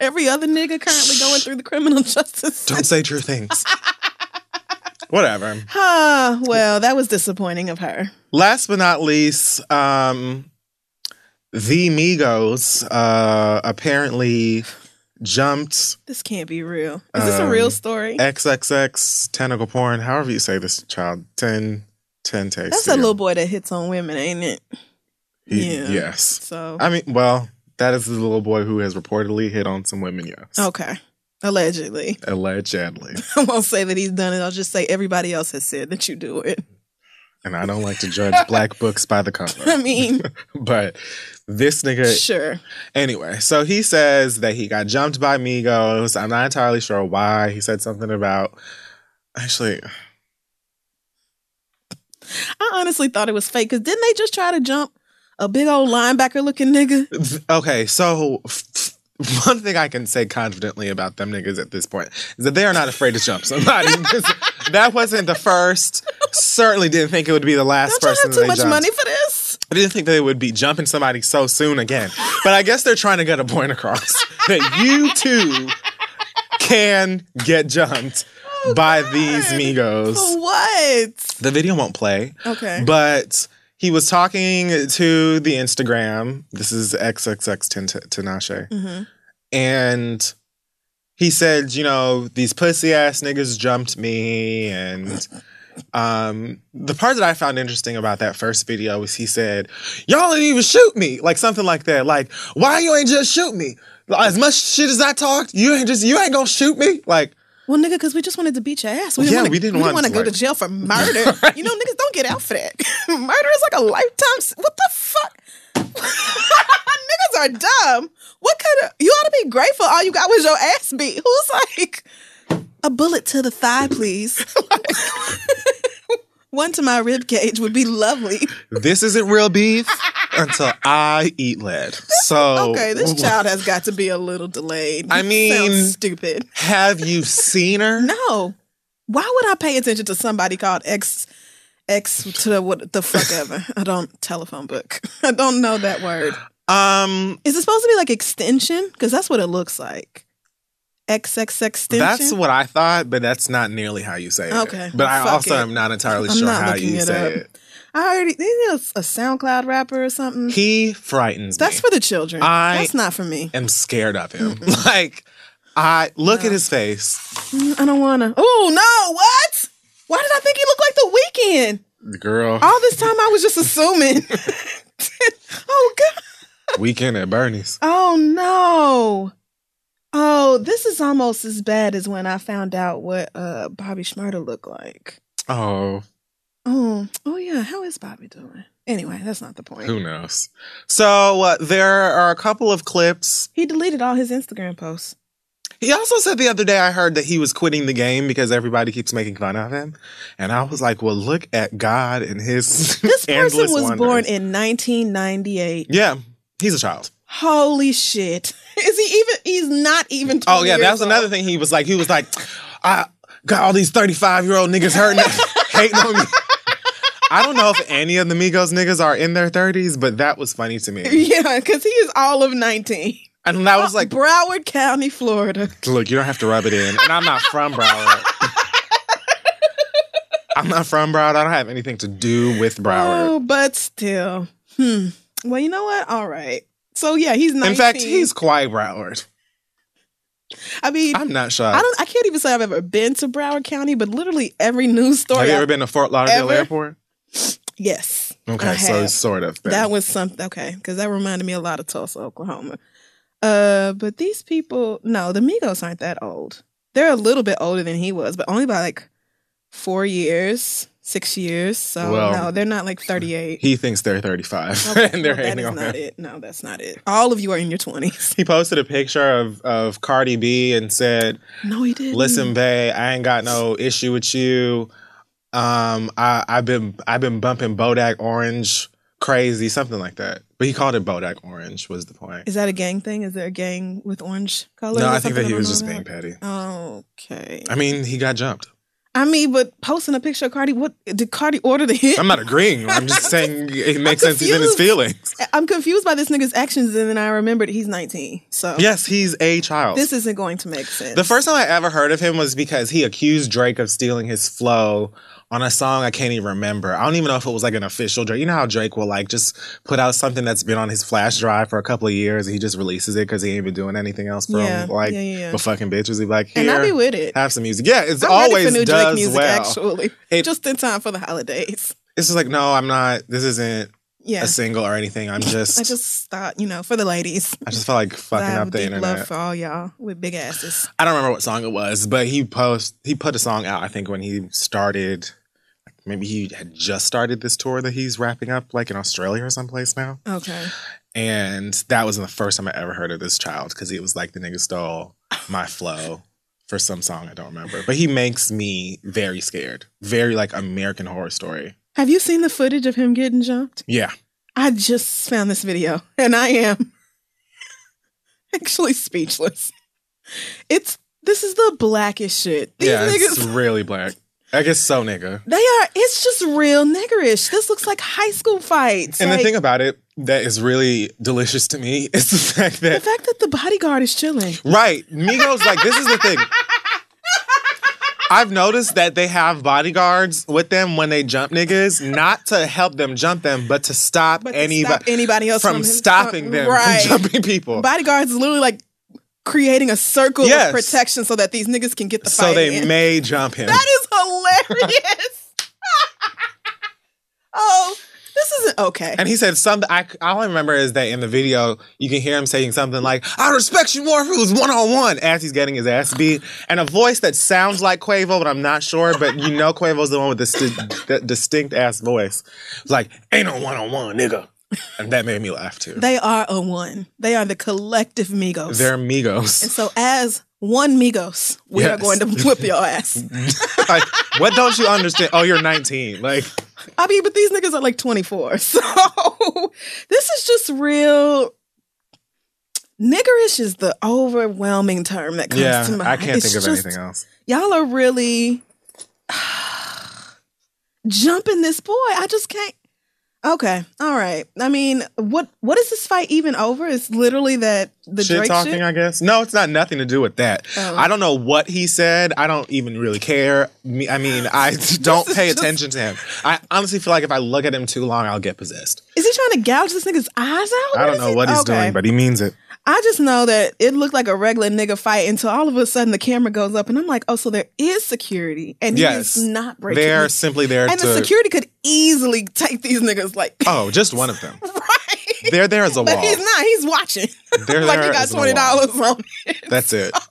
every other nigga currently going through the criminal [laughs] justice. Don't say true things. Whatever. Huh. Well, that was disappointing of her. Last but not least, um, the Migos uh, apparently jumped This can't be real. Is this a real Um, story? XXX tentacle porn, however you say this child, 10, 10 takes. That's a little boy that hits on women, ain't it? yeah. Yes. So I mean, well, that is the little boy who has reportedly hit on some women, yes. okay. Allegedly. Allegedly. [laughs] I won't say that he's done it. I'll just say everybody else has said that you do it. and I don't like to judge black books by the cover. [laughs] I mean, [laughs] but this nigga sure. Anyway, so he says that he got jumped by Migos. I'm not entirely sure why. He said something about actually I honestly thought it was fake because didn't they just try to jump a big old linebacker looking nigga? [laughs] okay, so one thing I can say confidently about them niggas at this point is that they are not afraid to jump somebody. [laughs] that wasn't the first. Certainly didn't think it would be the last Don't you have too much jumped. money for this? I didn't think they would be jumping somebody so soon again. But I guess they're trying to get a point across [laughs] that you too can get jumped by these Migos. What? The video won't play. Okay. But he was talking to the Instagram. This is XXX Tin- Tinashe. Mhm. And he said, you know, these pussy ass niggas jumped me. And um, the part that I found interesting about that first video was he said, y'all didn't even shoot me. Like something like that. Like, why you ain't just shoot me? As much shit as I talked, you ain't just, you ain't gonna shoot me? Like, Well, nigga, because we just wanted to beat your ass. We Yeah, wanna, we didn't want want to to, go to jail for [laughs] murder. You know, niggas don't get out for that. [laughs] murder is like a lifetime. s- What the fuck? [laughs] niggas are dumb. What kind of? You ought to be grateful. All you got was your ass beat. Who's like a bullet to the thigh, please? One to my rib cage would be lovely. this isn't real beef until I eat lead. So Okay, this child has got to be a little delayed. I mean- Sounds stupid. Have you seen her? No. Why would I pay attention to somebody called X X to the what the fuck ever? [laughs] I don't telephone book. [laughs] I don't know that word. Um, Is it supposed to be like extension? Because that's what it looks like. XX extension. that's what I thought, but that's not nearly how you say it. Okay, But I fuck also it. am not entirely I'm sure not how you it say up. it. I already. He a, a SoundCloud rapper or something? He frightens me. that's me. for the children. I- that's not for me. I'm scared of him. [laughs] like I look at his face. Mm, I don't wanna. Oh no! What? Why did I think he looked like the Weeknd? Girl, All this time I was just assuming. [laughs] [laughs] oh god. weekend at Bernie's. Oh no. Oh, this is almost as bad as when I found out what uh Bobby Shmurda looked like. Oh, Oh, oh yeah. How is Bobby doing? Anyway, that's not the point. who knows? So uh, there are a couple of clips. He deleted all his Instagram posts. He also said the other day I heard that he was quitting the game because everybody keeps making fun of him, and I was like, "Well, look at God and His This [laughs] person was wonders. born in 1998. Yeah, he's a child. Holy shit. [laughs] Is he even he's not even 20 Oh yeah, years that's old. another thing. He was like, he was like, I got all these thirty-five year old niggas hurting, [laughs] hating on me. I don't know if any of the Migos niggas are in their thirties, but that was funny to me. Yeah, because he is all of 19. And I was like, Broward County, Florida. look, you don't have to rub it in. And I'm not from Broward. [laughs] I'm not from Broward. I don't have anything to do with Broward. Oh, but still. Hmm. Well, you know what? All right. So yeah, he's 19. In fact, he's quite Broward. I mean, I'm not shocked. I don't I can't even say I've ever been to Broward County, but literally every news story have you ever been to Fort Lauderdale Ever? Airport? Yes. Okay, I so have. sort of. That was something okay, because that reminded me a lot of Tulsa, Oklahoma. Uh, but these people, no, the Migos aren't that old. They're a little bit older than he was, but only by like four years, six years. So Well, no, they're not like thirty-eight. he thinks they're 35, Okay, [laughs] and they're well, hating on not him. it. No, that's not it. All of you are in your twenties. He posted a picture of of Cardi B and said, No, he didn't. "Listen, bae, I ain't got no issue with you. Um, I I've been I've been bumping Bodak Orange crazy, something like that. But he called it Bodak Orange was the point. Is that a gang thing? Is there a gang with orange color? No, I think that he was just know being petty. Okay. I mean, he got jumped. I mean, but posting a picture of Cardi, what did Cardi order the hit? I'm not agreeing. I'm just [laughs] saying it makes sense. He's in his feelings. I'm confused by this nigga's actions, and then I remembered he's 19. So Yes, he's a child. this isn't going to make sense. The first time I ever heard of him was because he accused Drake of stealing his flow on a song I can't even remember. I don't even know if it was like an official Drake. You know how Drake will like just put out something that's been on his flash drive for a couple of years and he just releases it because he ain't been doing anything else from Yeah, like yeah, yeah, but fucking bitches. Be like, and here, I be with it. have some music. Yeah, it's I'm always new does Drake music, well. actually. It- just in time for the holidays. It's just like, no, I'm not. This isn't Yeah. a single or anything. I'm [laughs] just. I just thought, you know, for the ladies. I just felt like fucking up the deep internet. love for all y'all with big asses. I don't remember what song it was, but he post he put a song out. I think when he started, maybe he had just started this tour that he's wrapping up, like in Australia or someplace now. Okay. And that was the first time I ever heard of this child because it was like the nigga stole my flow for some song I don't remember. But he makes me very scared, very like American Horror Story. Have you seen the footage of him getting jumped? Yeah, I just found this video and I am [laughs] actually speechless. It's this is the blackest shit. These yeah, niggas it's really black. I guess so, nigga. They are. It's just real niggerish. This looks like high school fights. And the thing about it that is really delicious to me [laughs] is the fact that the fact that the bodyguard is chilling. Right. Migos, like, this is the thing. I've noticed that they have bodyguards with them when they jump niggas, not to help them jump them, but to stop, But to anybody, stop anybody else from, from stopping them Right. from jumping people. Bodyguards is literally like creating a circle Yes. of protection so that these niggas can get the fight. so they in. may jump him. That is hilarious. [laughs] oh, this isn't okay. and he said something. I all I remember is that in the video you can hear him saying something like, "I respect you more if it was one on one," as he's getting his ass beat, and a voice that sounds like Quavo, but I'm not sure. But you know, Quavo's the one with the distinct ass voice. Like, "Ain't no one on one, nigga," and that made me laugh too. they are a one. They are the collective Migos. They're Migos. and so as one Migos, we are going to whip your ass. [laughs] like, what don't you understand? Oh, you're 19. Like, I mean, but these niggas are like 24. [laughs] So this is just real. Niggerish is the overwhelming term that comes yeah, to mind. I can't It's think of just- anything else. Y'all are really [sighs] jumping this boy. I just can't. Okay, all right. I mean, what what is this fight even over? It's literally that the shit Drake talking, shit. I guess. No, it's not nothing to do with that. Oh. I don't know what he said. I don't even really care. Me, I mean, I [laughs] don't pay just- attention to him. I honestly feel like if I look at him too long, I'll get possessed. Is he trying to gouge this nigga's eyes out? I don't know what he's doing, but he means it. I just know that it looked like a regular nigga fight until all of a sudden the camera goes up and I'm like, oh, so there is security and Yes. he's not breaking. They're simply there and to. the security could easily take these niggas like oh, just one of them. [laughs] right. They're there as a but wall. he's not. He's watching. They're [laughs] like there he got twenty dollars on it. That's it. [laughs]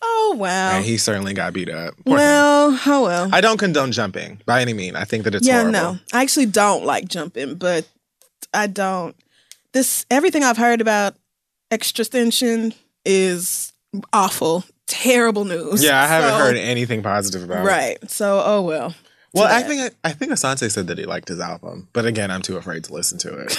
Oh wow. And he certainly got beat up. Poor him. well, oh well. I don't condone jumping by any mean. I think that it's yeah, horrible. no. I actually don't like jumping, but I don't. This everything I've heard about extrastension is awful, terrible news. Yeah, I haven't So- heard anything positive about it. Right. So, oh well. Well, I think I think Asante said that he liked his album, but again, I'm too afraid to listen to it.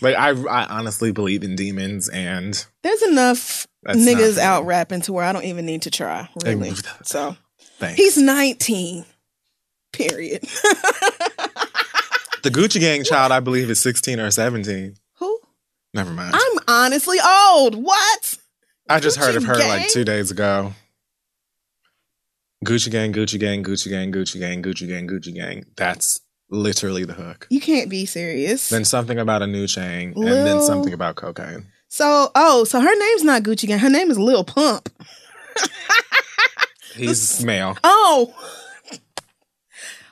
[laughs] like I, I honestly believe in demons, and There's enough niggas out rapping to where I don't even need to try. Really. So thanks. he's 19. Period. [laughs] the Gucci Gang child, I believe, is 16 or 17. Never mind. I'm honestly old. What? I just heard of her Gang? like two days ago. Gucci Gang, Gucci Gang, Gucci Gang, Gucci Gang, Gucci Gang, Gucci Gang. That's literally the hook. You can't be serious. Then something about a new chain, and then something about cocaine. so, oh, so her name's not Gucci Gang. Her name is Lil Pump. [laughs] He's male. Oh.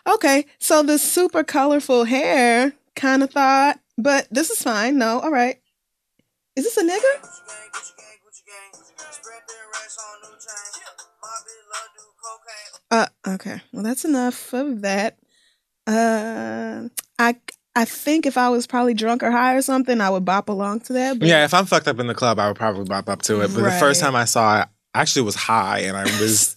Okay. So the super colorful hair kind of thought, but this is fine. No, all right. Is this a nigga? Uh, okay. Well, that's enough of that. Uh, I I think if I was probably drunk or high or something, I would bop along to that. But Yeah, if I'm fucked up in the club, I would probably bop up to it. But the first time I saw it, I actually was high, and I [laughs] was,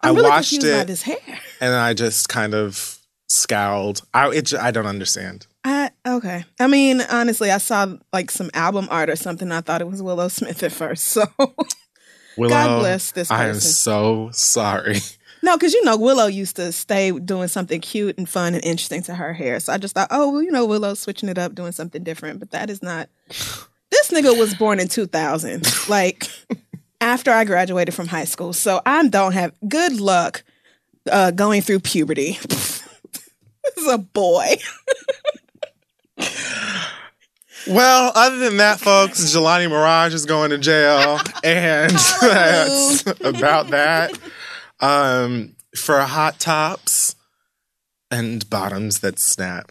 I I'm really watched confused by it, this hair. and I just kind of scowled. I it, I don't understand. I okay. I mean, honestly, I saw like some album art or something. I thought it was Willow Smith at first. So [laughs] Willow, bless this I am person. so sorry. [laughs] no, because you know Willow used to stay doing something cute and fun and interesting to her hair. So I just thought, oh, well, you know, Willow switching it up, doing something different. But that is not. [sighs] This nigga was born in 2000, like [laughs] after I graduated from high school. So I don't have good luck uh, going through puberty. this is a boy. Well, other than that, folks, Jelani Mirage is going to jail, and [laughs] [laughs] that's about that. Um, for hot tops and bottoms that snap,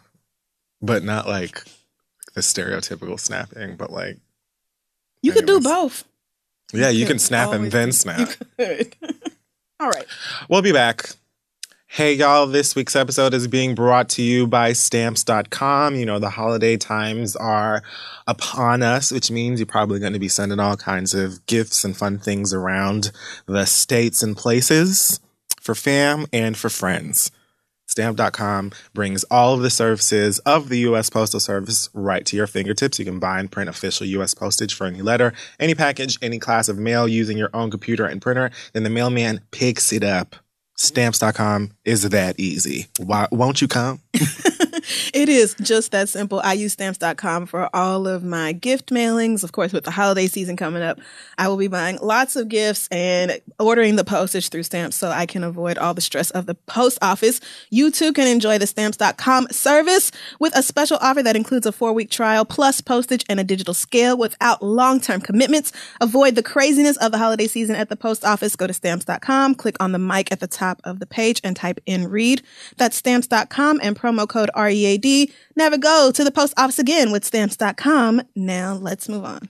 but not like the stereotypical snapping, but like You could do both. yeah, you could can snap and then snap. You. [laughs] All right. We'll be back. Hey, y'all, this week's episode is being brought to you by stamps.com. You know, the holiday times are upon us, which means you're probably going to be sending all kinds of gifts and fun things around the states and places for fam and for friends. Stamp.com brings all of the services of the U.S. Postal Service right to your fingertips. You can buy and print official U.S. postage for any letter, any package, any class of mail using your own computer and printer. Then the mailman picks it up. Stamps.com is that easy. Why, won't you come? [laughs] It is just that simple. I use stamps.com for all of my gift mailings. Of course, with the holiday season coming up, I will be buying lots of gifts and ordering the postage through stamps so I can avoid all the stress of the post office. You too can enjoy the stamps.com service with a special offer that includes a four week trial plus postage and a digital scale without long term commitments. Avoid the craziness of the holiday season at the post office. Go to stamps.com, click on the mic at the top of the page, and type in read. That's stamps.com and promo code READ. Never go to the post office again with stamps.com. Now let's move on.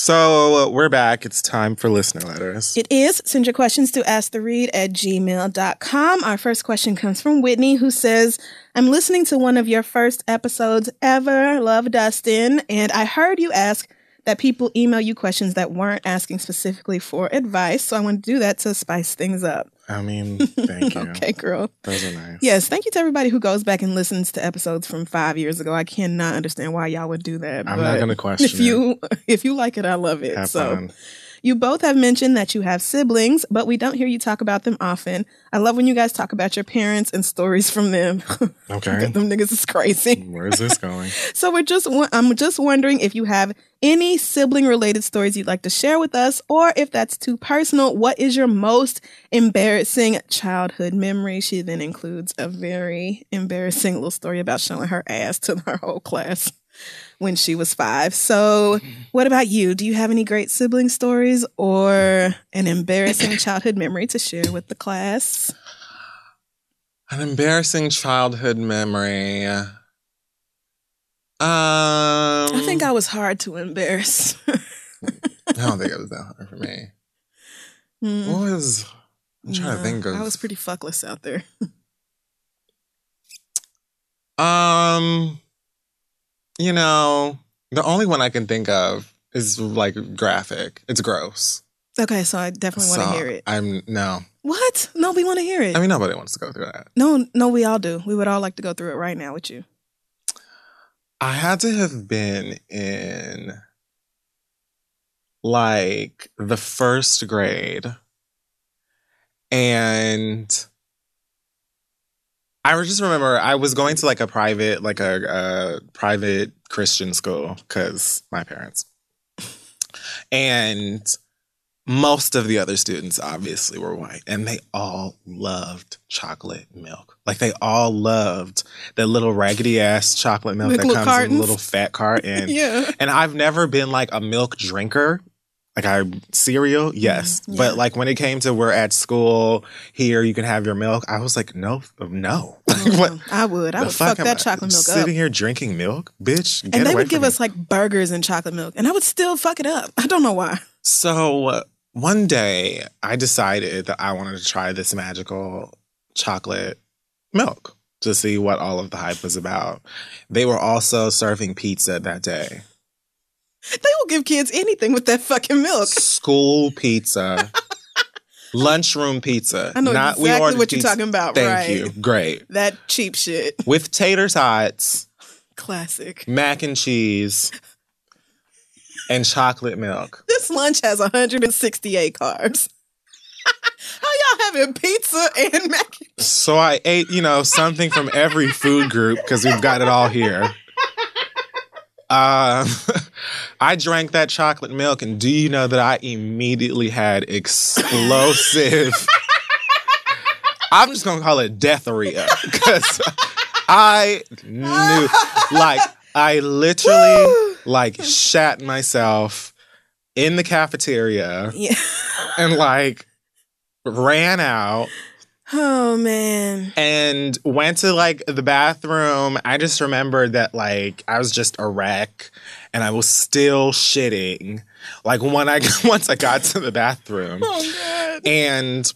So uh, we're back. It's time for listener letters. It is. Send your questions to asktheread at gmail.com. Our first question comes from Whitney, who says, I'm listening to one of your first episodes ever. Love Dustin. And I heard you ask that people email you questions that weren't asking specifically for advice. So I want to do that to spice things up. I mean, [laughs] thank you. Okay, girl. Those are nice. Yes, thank you to everybody who goes back and listens to episodes from five years ago. I cannot understand why y'all would do that. I'm but not going to question If you [laughs] if you like it, I love it. it. Have so fun. You both have mentioned that you have siblings, but we don't hear you talk about them often. I love when you guys talk about your parents and stories from them. [laughs] Okay. them niggas is crazy. Where's this going? [laughs] So we're just I'm just wondering if you have any sibling related stories you'd like to share with us, or if that's too personal, what is your most embarrassing childhood memory? She then includes a very embarrassing little story about showing her ass to her whole class. When she was five. So, what about you? Do you have any great sibling stories or an embarrassing [clears throat] childhood memory to share with the class? An embarrassing childhood memory. Um, I think I was hard to embarrass. [laughs] I don't think it was that hard for me. Mm, What was? I'm trying to think of. I was pretty fuckless out there. Um, you know, the only one I can think of is like graphic. It's gross. Okay, so I definitely want to So, hear it. I'm no. What? No, we want to hear it. I mean, nobody wants to go through that. no, no, we all do. We would all like to go through it right now with you. I had to have been in like the first grade. And I just remember I was going to like a private, like a, a private Christian school because my parents. And most of the other students obviously were white and they all loved chocolate milk. Like they all loved that little raggedy ass chocolate milk that comes in a little fat cart. [laughs] And yeah. and I've never been like a milk drinker. Like I cereal, yes. Mm, yeah. But like when it came to we're at school here, you can have your milk. I was like, no, no. [laughs] What? I would. I would fuck am that chocolate milk up. Sitting up. here drinking milk, bitch. And they would give from me. us like burgers and chocolate milk, and I would still fuck it up. I don't know why. So uh, one day I decided that I wanted to try this magical chocolate milk to see what all of the hype was about. They were also serving pizza that day. They will give kids anything with that fucking milk. School pizza. [laughs] Lunchroom pizza. I know Not, exactly what you're talking about. Thank right? you. Great. That cheap shit. With tater tots, Classic. mac and cheese, and chocolate milk. This lunch has 168 carbs. [laughs] How y'all having pizza and mac? and cheese? So I ate, you know, something from every food group because we've got it all here. Um, [laughs] I drank that chocolate milk, and do you know that I immediately had explosive? [laughs] I'm just gonna call it deathria because [laughs] I knew, like, I literally [sighs] like shat myself in the cafeteria Yeah. and like ran out Oh man. and went to like the bathroom. I just remembered that like I was just a wreck and I was still shitting. Like when I [laughs] once I got to the bathroom Oh god. and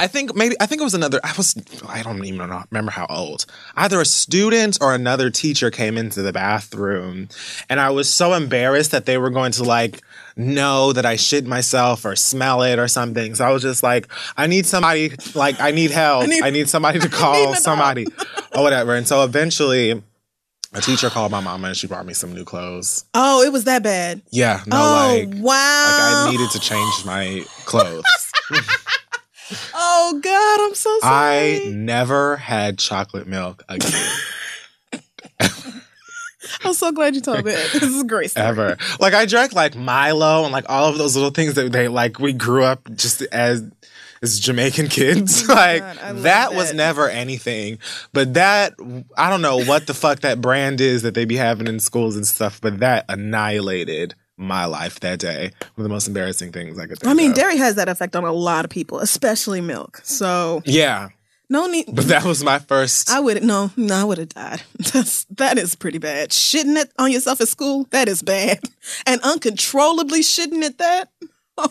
I think maybe I think it was another I was I don't even remember how old. Either a student or another teacher came into the bathroom and I was so embarrassed that they were going to like know that I shit myself or smell it or something. So I was just like, I need somebody like I need help. I need- need, somebody to [laughs] call somebody or whatever. And so eventually a teacher called my mama and she brought me some new clothes. Oh, it was that bad. Yeah, no oh like like. I needed to change my clothes. [laughs] oh god, I'm so sorry. I never had chocolate milk again. [laughs] [laughs] I'm so glad you told that. This is a great. Story. ever. Like I drank like Milo and like all of those little things that they like we grew up just as as Jamaican [laughs] kids. Oh like Oh God, I love that was never anything. But that I don't know what the fuck that brand is that they be having in schools and stuff, but that annihilated my life that day. One of the most embarrassing things I could think I mean, of. dairy has that effect on a lot of people, especially milk. So Yeah. no need. But that was my first I would no, no, I would have died. [laughs] That's that is pretty bad. Shitting it on yourself at school, that is bad. [laughs] And uncontrollably shitting at that. [laughs] Oh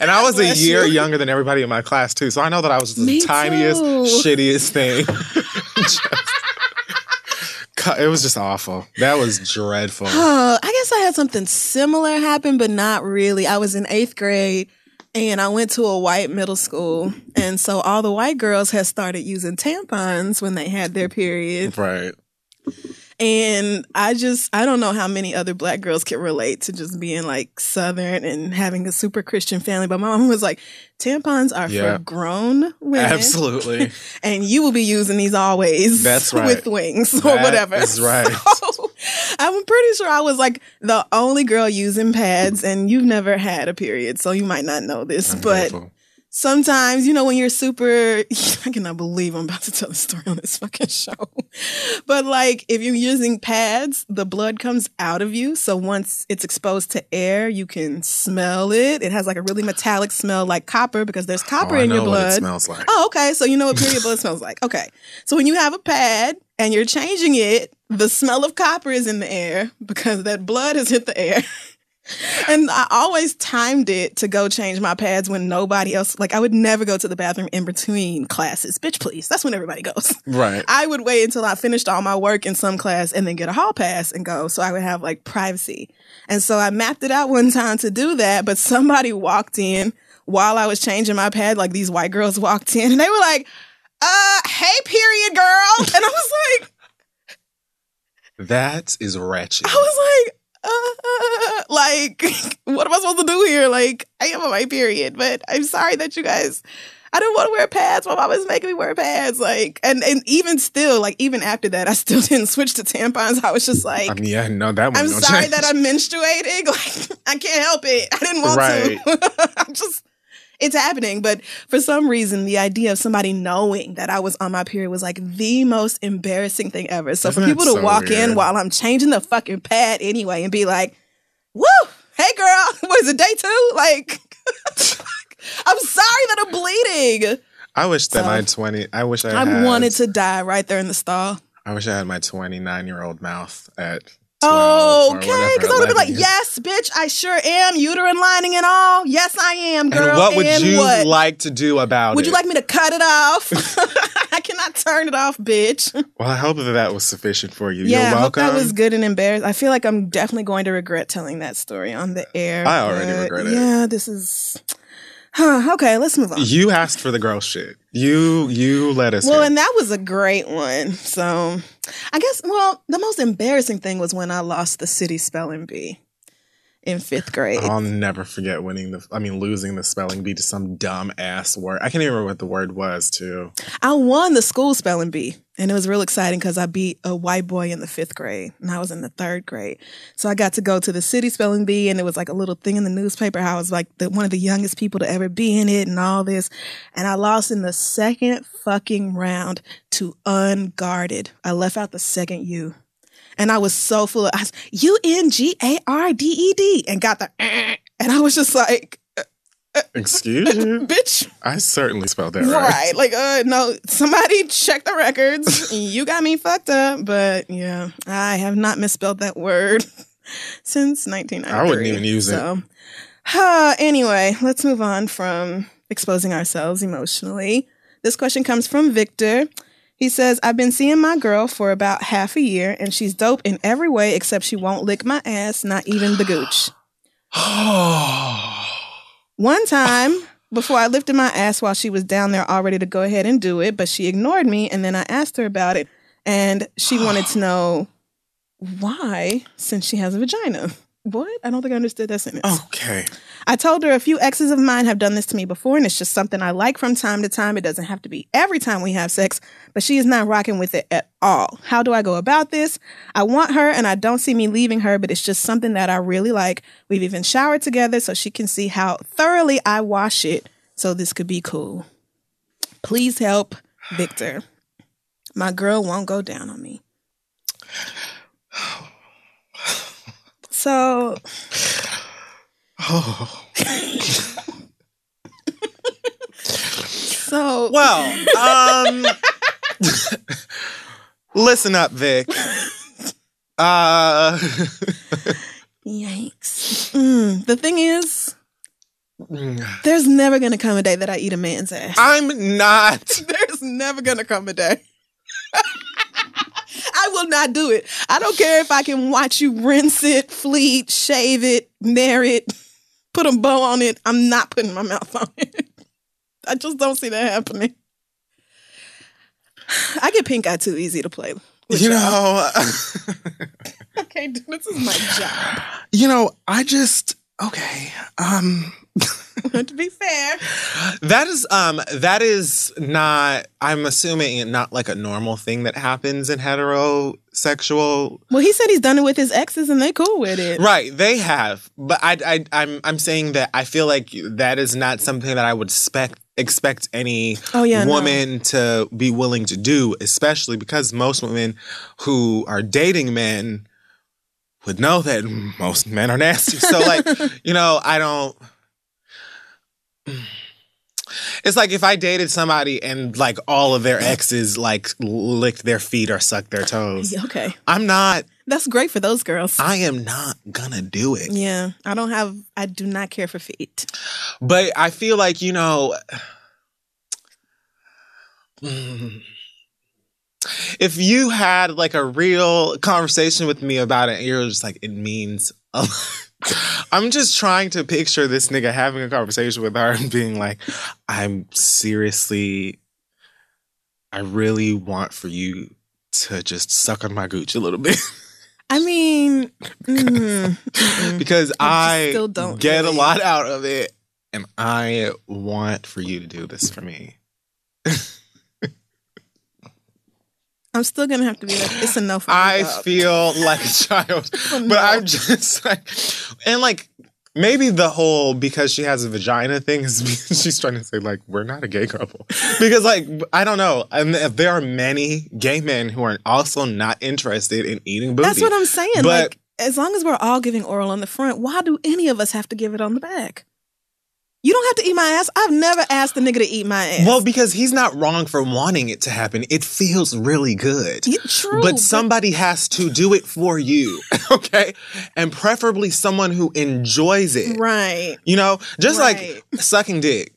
and I was a year you. younger than everybody in my class too, so I know that I was the Me tiniest, too. shittiest thing. Just- it was just awful. That was [sighs] dreadful. [sighs] I guess I had something similar happen, but not really. I was in eighth grade and I went to a white middle school. And so all the white girls had started using tampons when they had their period. right. And I just, I don't know how many other black girls can relate to just being like Southern and having a super Christian family. But my mom was like, tampons are Yeah. for grown women. Absolutely. [laughs] And you will be using these always That's [laughs] right. with wings or That whatever. That's [laughs] right. So, I'm pretty sure I was like the only girl using pads, and you've never had a period, so you might not know this. I'm but grateful. Sometimes, you know, when you're super, [laughs] I cannot believe I'm about to tell the story on this fucking show. [laughs] But like, if you're using pads, the blood comes out of you. So once it's exposed to air, you can smell it. It has like a really metallic smell like copper because there's copper Oh, in your know what it blood. smells like. Oh, okay. So you know what period blood smells like. Okay. So when you have a pad and you're changing it, the smell of copper is in the air because that blood has hit the air. [laughs] and I always timed it to go change my pads when nobody else, like I would never go to the bathroom in between classes. Bitch, please. That's when everybody goes. Right. I would wait until I finished all my work in some class and then get a hall pass and go. So I would have like privacy. And so I mapped it out one time to do that, but somebody walked in while I was changing my pad. Like these white girls walked in and they were like, uh, hey, period girl. And I was like, That is ratchet. I was like, uh, [laughs] like, [laughs] what am I supposed to do here? Like, I am on my period, but I'm sorry that you guys. I didn't want to wear pads. My mom was making me wear pads. Like, and and even still, like, even after that, I still [laughs] didn't switch to tampons. I was just like, I mean, yeah, no, that one. I'm sorry change. that I'm menstruating. Like, I can't help it. I didn't want to. I'm just, it's happening. But for some reason, the idea of somebody knowing that I was on my period was like the most embarrassing thing ever. So Isn't for people to so walk in while I'm changing the fucking pad anyway and be like, woo, hey girl, [laughs] what is it, day two? Like, [laughs] I'm sorry that I'm bleeding. I wish that So- my twenty. I wish I. I had, wanted to die right there in the stall. I wish I had my twenty-nine-year-old mouth at. 12 Okay, because I would been like, yes, bitch, I sure am. Uterine lining and all. Yes, I am, girl. And what would And you what? like to do about Would it? Would you like me to cut it off? [laughs] I cannot turn it off, bitch. Well, I hope that that was sufficient for you. yeah, You're I hope welcome. that was good and embarrassed. I feel like I'm definitely going to regret telling that story on the air. I already regret it. Yeah, this is. Huh, okay, let's move on. You asked for the gross shit. You you let us. Well, hear. and that was a great one. So, I guess, well, the most embarrassing thing was when I lost the city spelling bee in fifth grade. I'll never forget winning the. I mean, losing the spelling bee to some dumb ass word. I can't even remember what the word was. Too. I won the school spelling bee, and it was real exciting because I beat a white boy in the fifth grade, and I was in the third grade. So I got to go to the city spelling bee, and it was like a little thing in the newspaper how I was like the, one of the youngest people to ever be in it, and all this. And I lost in the second fucking round to unguarded. I left out the second U. And I was so full of U N G A R D E D and got the and I was just like, Excuse [laughs] me, bitch, I certainly spelled that right. Right. Like, uh, no, somebody check the records. you got me fucked up. But yeah, I have not misspelled that word [laughs] since 1993. I wouldn't even use it. Uh, anyway, let's move on from exposing ourselves emotionally. This question comes from Victor. He says, I've been seeing my girl for about half a year, and she's dope in every way except she won't lick my ass, not even the gooch. [sighs] One time, before I lifted my ass while she was down there all ready to go ahead and do it, but she ignored me, and then I asked her about it, and she wanted to know why, since she has a vagina. What? I don't think I understood that sentence. okay. I told her a few exes of mine have done this to me before, and it's just something I like from time to time. It doesn't have to be every time we have sex, but she is not rocking with it at all. How do I go about this? I want her, and I don't see me leaving her, but it's just something that I really like. We've even showered together so she can see how thoroughly I wash it, so this could be cool. Please help, Victor. My girl won't go down on me. [sighs] So Oh. [laughs] So Well, um, listen up, Vic. [laughs] Uh, [laughs] yikes. Mm, the thing is, there's never gonna come a day that I eat a man's ass. I'm not. There's never gonna come a day. I will not do it. I don't care if I can watch you rinse it, fleet, shave it, nair it, put a bow on it. I'm not putting my mouth on it. I just don't see that happening. I get pink eye too easy to play. You know, [laughs] okay, this is my job. you know, I just okay. Um, [laughs] to be fair. That is um that is not I'm assuming not like a normal thing that happens in heterosexual Well, he said he's done it with his exes and they cool with it. Right, they have. But I I I'm I'm saying that I feel like that is not something that I would expect expect any Oh, yeah, no. woman to be willing to do, especially because most women who are dating men would know that most men are nasty. So like, [laughs] you know, I don't it's like if I dated somebody and like all of their exes like licked their feet or sucked their toes. [laughs] Okay. I'm not That's great for those girls. I am not gonna do it. yeah. I don't have, I do not care for feet. But I feel like, you know, [sighs] if you had like a real conversation with me about it, you're just like, it means a lot. I'm just trying to picture this nigga having a conversation with her and being like, I'm seriously, I really want for you to just suck on my gooch a little bit. I mean, [laughs] mm, because I I, still don't get really. a lot out of it, and I want for you to do this for me. [laughs] I'm still gonna have to be like, it's a no for me. I dog. feel like a child, [laughs] but No. I'm just like, and like maybe the whole because she has a vagina thing is [laughs] because she's trying to say like we're not a gay couple because like I don't know, and if there are many gay men who are also not interested in eating booty. That's what I'm saying. But- like, as long as we're all giving oral on the front, why do any of us have to give it on the back? You don't have to eat my ass. I've never asked the nigga to eat my ass. Well, because he's not wrong for wanting it to happen. It feels really good. Yeah, true, But but- somebody has to do it for you, [laughs] okay? And preferably someone who enjoys it. right. You know, just Right. like sucking dick.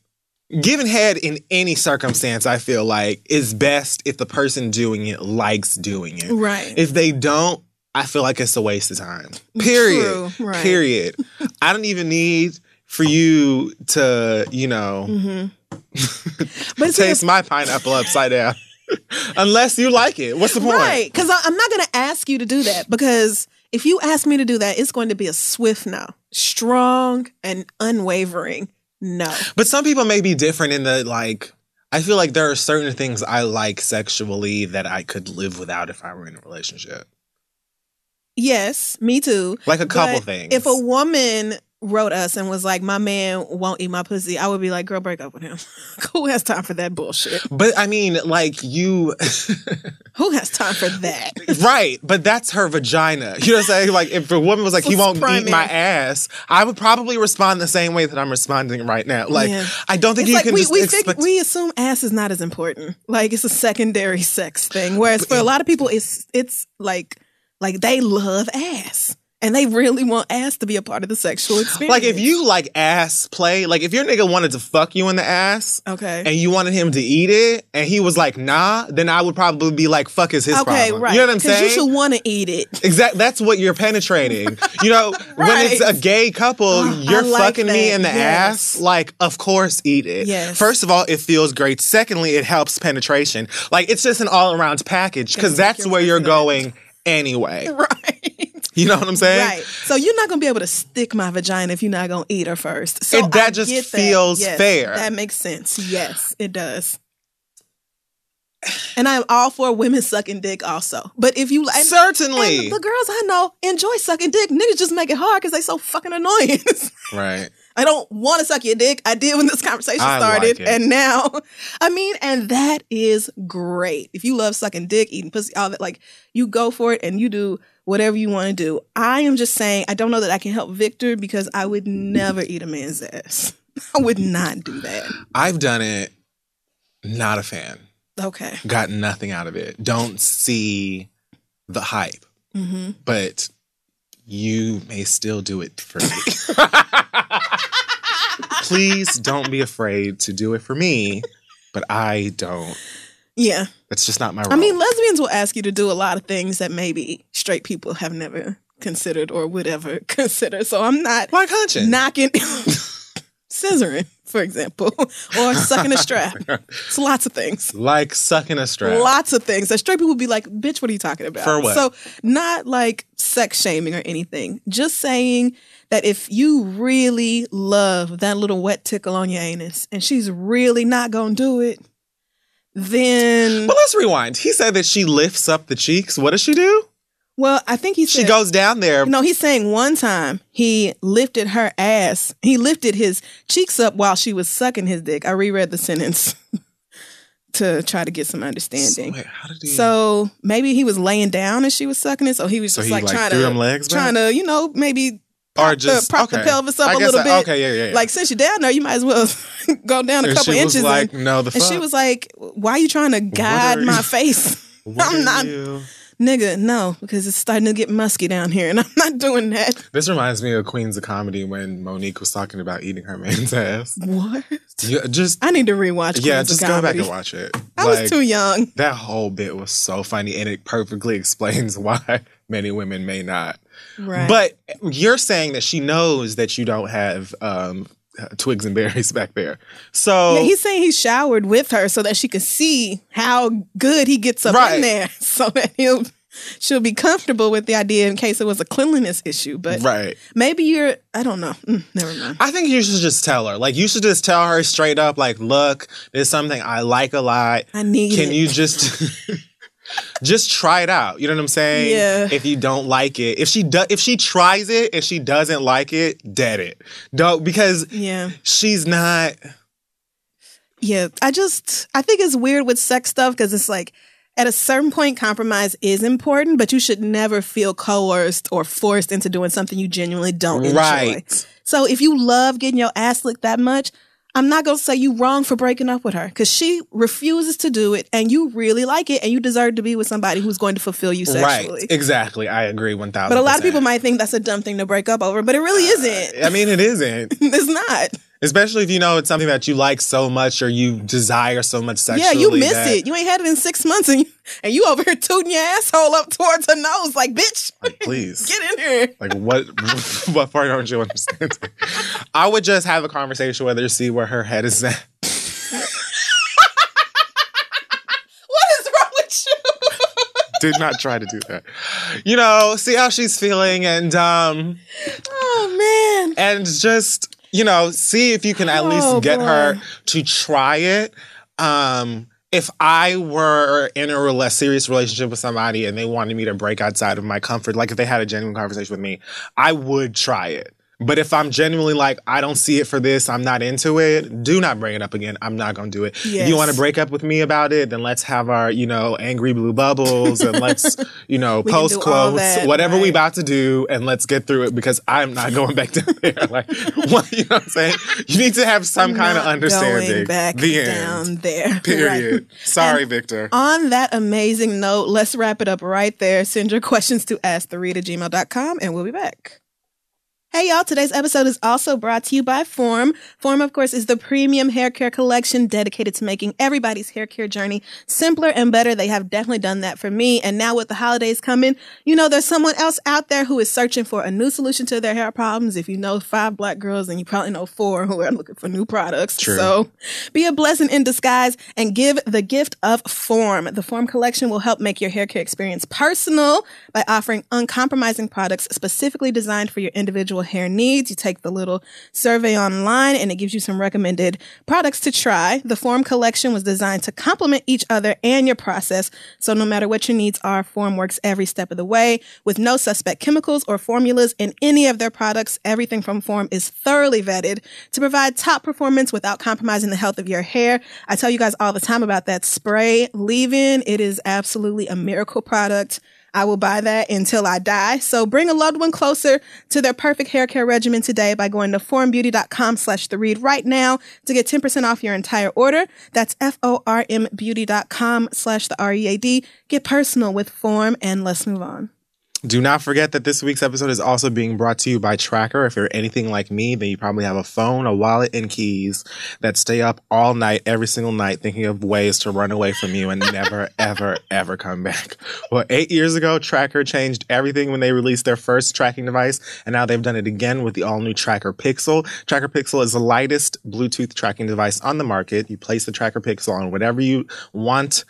Giving head in any circumstance, I feel like, is best if the person doing it likes doing it. Right. If they don't, I feel like it's a waste of time. Period. True, right. Period. I don't even need for you to, you know, Mm-hmm. [laughs] But taste my pineapple upside down. [laughs] Unless you like it. What's the point? Right. Because I'm not going to ask you to do that because if you ask me to do that, it's going to be a swift no, strong and unwavering no. But some people may be different in the like I feel like there are certain things I like sexually that I could live without if I were in a relationship. Yes, me too. Like a couple But things. If a woman wrote us and was like, "My man won't eat my pussy," I would be like, "Girl, break up with him. [laughs] Who has time for that bullshit? But I mean, like you, [laughs] Who has time for that?" [laughs] right? But that's her vagina. You know what I'm saying? Like, if a woman was like, "He won't eat my ass," I would probably respond the same way that I'm responding right now. Like, Yeah. I don't think It's you like can we we, expect. fig- we assume ass is not as important. Like it's a secondary sex thing. Whereas for a lot of people, it's it's like like they love ass and they really want ass to be a part of the sexual experience. [gasps] like, if you like ass play, like if your nigga wanted to fuck you in the ass. okay, And you wanted him to eat it, and he was like, "Nah," then I would probably be like, "Fuck is his okay, problem?" right? You know what I'm saying? You should want to eat it. Exactly. That's what you're penetrating. You know, [laughs] when it's a gay couple, [gasps] Oh, you're like fucking me in the Yes. ass. Like, of course, eat it. Yes. First of all, it feels great. Secondly, it helps penetration. Like, it's just an all around package because that's where you're going anyway. [laughs] Right. [laughs] You know what I'm saying? Right. So you're not gonna be able to stick my vagina if you're not gonna eat her first. So It- that I just feels Yes, fair. That makes sense. Yes, it does. And I'm all for women sucking dick also. But if you Certainly. the girls I know enjoy sucking dick. Niggas just make it hard because they so fucking annoying. [laughs] Right. I don't want to suck your dick. I did when this conversation I started. like and now, [laughs] I mean, and that is great. If you love sucking dick, eating pussy, all that, like you go for it and you do whatever you want to do. I am just saying, I don't know that I can help Victor because I would never eat a man's ass. [laughs] I would not do that. I've done it. Not a fan. Okay. Got nothing out of it. Don't see the hype. hmm but you may still do it for me. [laughs] Please don't be afraid to do it for me, but I don't. Yeah. That's just not my role. I mean, lesbians will ask you to do a lot of things that maybe straight people have never considered or would ever [laughs] consider. So I'm not like hunching. knocking. [laughs] [laughs] scissoring, for example, [laughs] or sucking a strap. [laughs] It's lots of things. Like sucking a strap. Lots of things. That straight people would be like, bitch, what are you talking about? For what? So, not like sex shaming or anything. Just saying that if you really love that little wet tickle on your anus and she's really not going to do it, then. But let's rewind. He said that she lifts up the cheeks. What does she do? Well, I think he She goes down there. No, he's saying one time he lifted her ass. He lifted his cheeks up while she was sucking his dick. I reread the sentence [laughs] to try to get some understanding. Wait, how did he? So maybe he was laying down and she was sucking it. So he was So just he, like, like, trying threw to legs back? trying to you know maybe or prop, just the, prop okay. the pelvis up I a little I- bit. Okay, yeah, yeah, yeah. Like since you're down there, you might as well [laughs] go down a and couple she was inches. like, and, no, the fuck? and she was like, "Why are you trying to guide my face?" [laughs] I'm not, you- nigga. No, because it's starting to get musky down here, and [laughs] I'm not doing that. This reminds me of Queens of Comedy when Mo'Nique was talking about eating her man's ass. What? Yeah, just I need to rewatch. yeah, Queens of just go back and watch it. I Like, was too young. That whole bit was so funny, and it perfectly explains [laughs] why many women may not. Right. But you're saying that she knows that you don't have um, twigs and berries [laughs] back there. So Yeah, he's saying he showered with her so that she could see how good he gets up Right. in there, [laughs] so that he'll she'll be comfortable with the idea in case it was a cleanliness issue. But right. maybe you're I don't know. Mm, never mind. I think you should just tell her. Like you should just tell her straight up. Like, look, there's something I like a lot. I need Can it. you just [laughs] just try it out? You know what I'm saying? Yeah. If you don't like it, if she does, if she tries it and she doesn't like it, dead it. Don't because Yeah. she's not. Yeah. I just I think it's weird with sex stuff because it's like at a certain point compromise is important, but you should never feel coerced or forced into doing something you genuinely don't enjoy. Right. So if you love getting your ass licked that much, I'm not gonna say you wrong for breaking up with her because she refuses to do it, and you really like it, and you deserve to be with somebody who's going to fulfill you sexually. Right. Exactly. I agree. One thousand. But a lot of people might think that's a dumb thing to break up over, but it really uh, isn't. I mean, it isn't. [laughs] it's not. Especially if you know it's something that you like so much or you desire so much sexually. yeah, you miss that- it. You ain't had it in six months, and you, and you over here tooting your asshole up towards her nose, like bitch, Like, please. [laughs] get in here. Like what? [laughs] what part aren't you understanding? I would just have a conversation with her, see where her head is at. [laughs] What is wrong with you? Did not try to do that. You know, see how she's feeling, and um, oh man. and just you know, see if you can at Oh, least get her to try it. Um, if I were in a less serious relationship with somebody and they wanted me to break outside of my comfort, like if they had a genuine conversation with me, I would try it. But if I'm genuinely like, I don't see it for this, I'm not into it, do not bring it up again. I'm not going to do it. If you want to break up with me about it, then let's have our, you know, angry blue bubbles and let's, [laughs] you know, We post quotes, that, whatever we right. about to do, and let's get through it because I'm not going back down [laughs] there. Like, what, you know what I'm saying? You need to have some kind of understanding. Going back the down end. there. [laughs] Period. Right. Sorry, And Victor. On that amazing note, let's wrap it up right there. Send your questions to askthereit@gmail.com and we'll be back. Hey y'all, today's episode is also brought to you by Form. Form, of course, is the premium hair care collection dedicated to making everybody's hair care journey simpler and better. They have definitely done that for me. And now with the holidays coming, you know, there's someone else out there who is searching for a new solution to their hair problems. If you know five black girls, then you probably know four who are looking for new products. True. So be a blessing in disguise and give the gift of Form. The Form collection will help make your hair care experience personal by offering uncompromising products specifically designed for your individual hair needs. You take the little survey online and it gives you some recommended products to try. The Form collection was designed to complement each other and your process. So no matter what your needs are, Form works every step of the way with no suspect chemicals or formulas in any of their products. Everything from Form is thoroughly vetted to provide top performance without compromising the health of your hair. I tell you guys all the time about that spray leave-in. It is absolutely a miracle product. I will buy that until I die. So bring a loved one closer to their perfect hair care regimen today by going to formbeauty.com slash the read right now to get 10% off your entire order. That's F-O-R-M beauty.com slash the R-E-A-D. Get personal with Form and let's move on. Do not forget that this week's episode is also being brought to you by TrackR. If you're anything like me, then you probably have a phone, a wallet, and keys that stay up all night, every single night, thinking of ways to run away from you and never, [laughs] ever, ever come back. Well, eight years ago, TrackR changed everything when they released their first tracking device, and now they've done it again with the all new TrackR Pixel. TrackR Pixel is the lightest Bluetooth tracking device on the market. You place the TrackR Pixel on whatever you want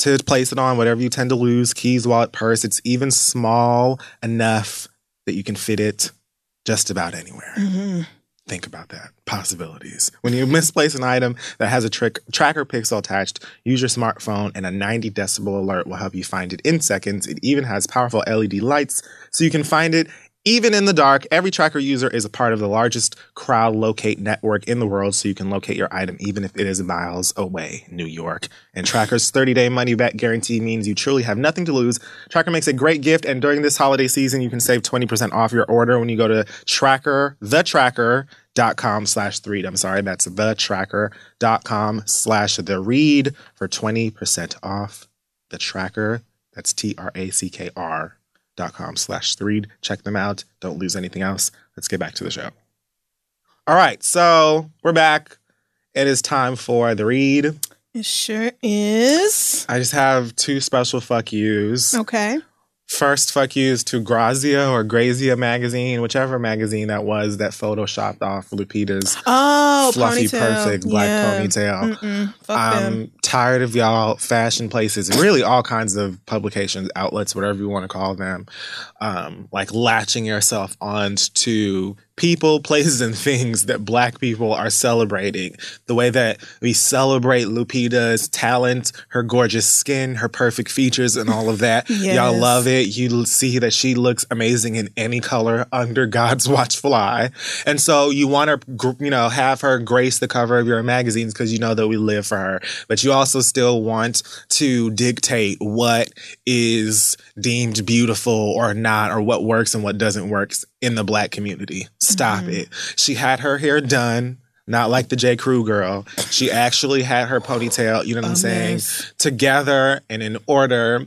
to place it on, whatever you tend to lose, keys, wallet, purse. It's even small enough that you can fit it just about anywhere. Mm-hmm. Think about that. Possibilities. When you misplace an item that has a trick, TrackR pixel attached, use your smartphone and a 90 decibel alert will help you find it in seconds. It even has powerful LED lights so you can find it even in the dark. Every TrackR user is a part of the largest crowd locate network in the world so you can locate your item even if it is miles away, New York. And TrackR's 30-day money-back guarantee means you truly have nothing to lose. Tracker makes a great gift and during this holiday season you can save 20% off your order when you go to tracker, the dot com slash the. I'm sorry, that's the dot com slash the read for 20% off the TrackR. That's T R A C K R dot com slash the read. Check them out. Don't lose anything else. Let's get back to the show. All right, so we're back. It is time for the read. It sure is. I just have two special fuck yous. Okay. First, fuck yous to Grazia or Grazia magazine, whichever magazine that was that photoshopped off Lupita's Oh, fluffy, ponytail. perfect black Yeah. ponytail. Mm-mm. Fuck. I'm tired of y'all fashion places, really all kinds of publications, outlets, whatever you want to call them, um, like latching yourself onto people, [laughs] places, and things that black people are celebrating. The way that we celebrate Lupita's talent, her gorgeous skin, her perfect features, and all of that. [laughs] Y'all love it. You see that she looks amazing in any color under God's [laughs] watchful eye. And so you want to, you know, have her grace the cover of your magazines because you know that we live for her. But you also still want to dictate what is deemed beautiful or not, or what works and what doesn't work in the black community. Stop it. She had her hair done. Not like the J. Crew girl. She actually had her ponytail, you know what I'm A saying, mess. together and in order.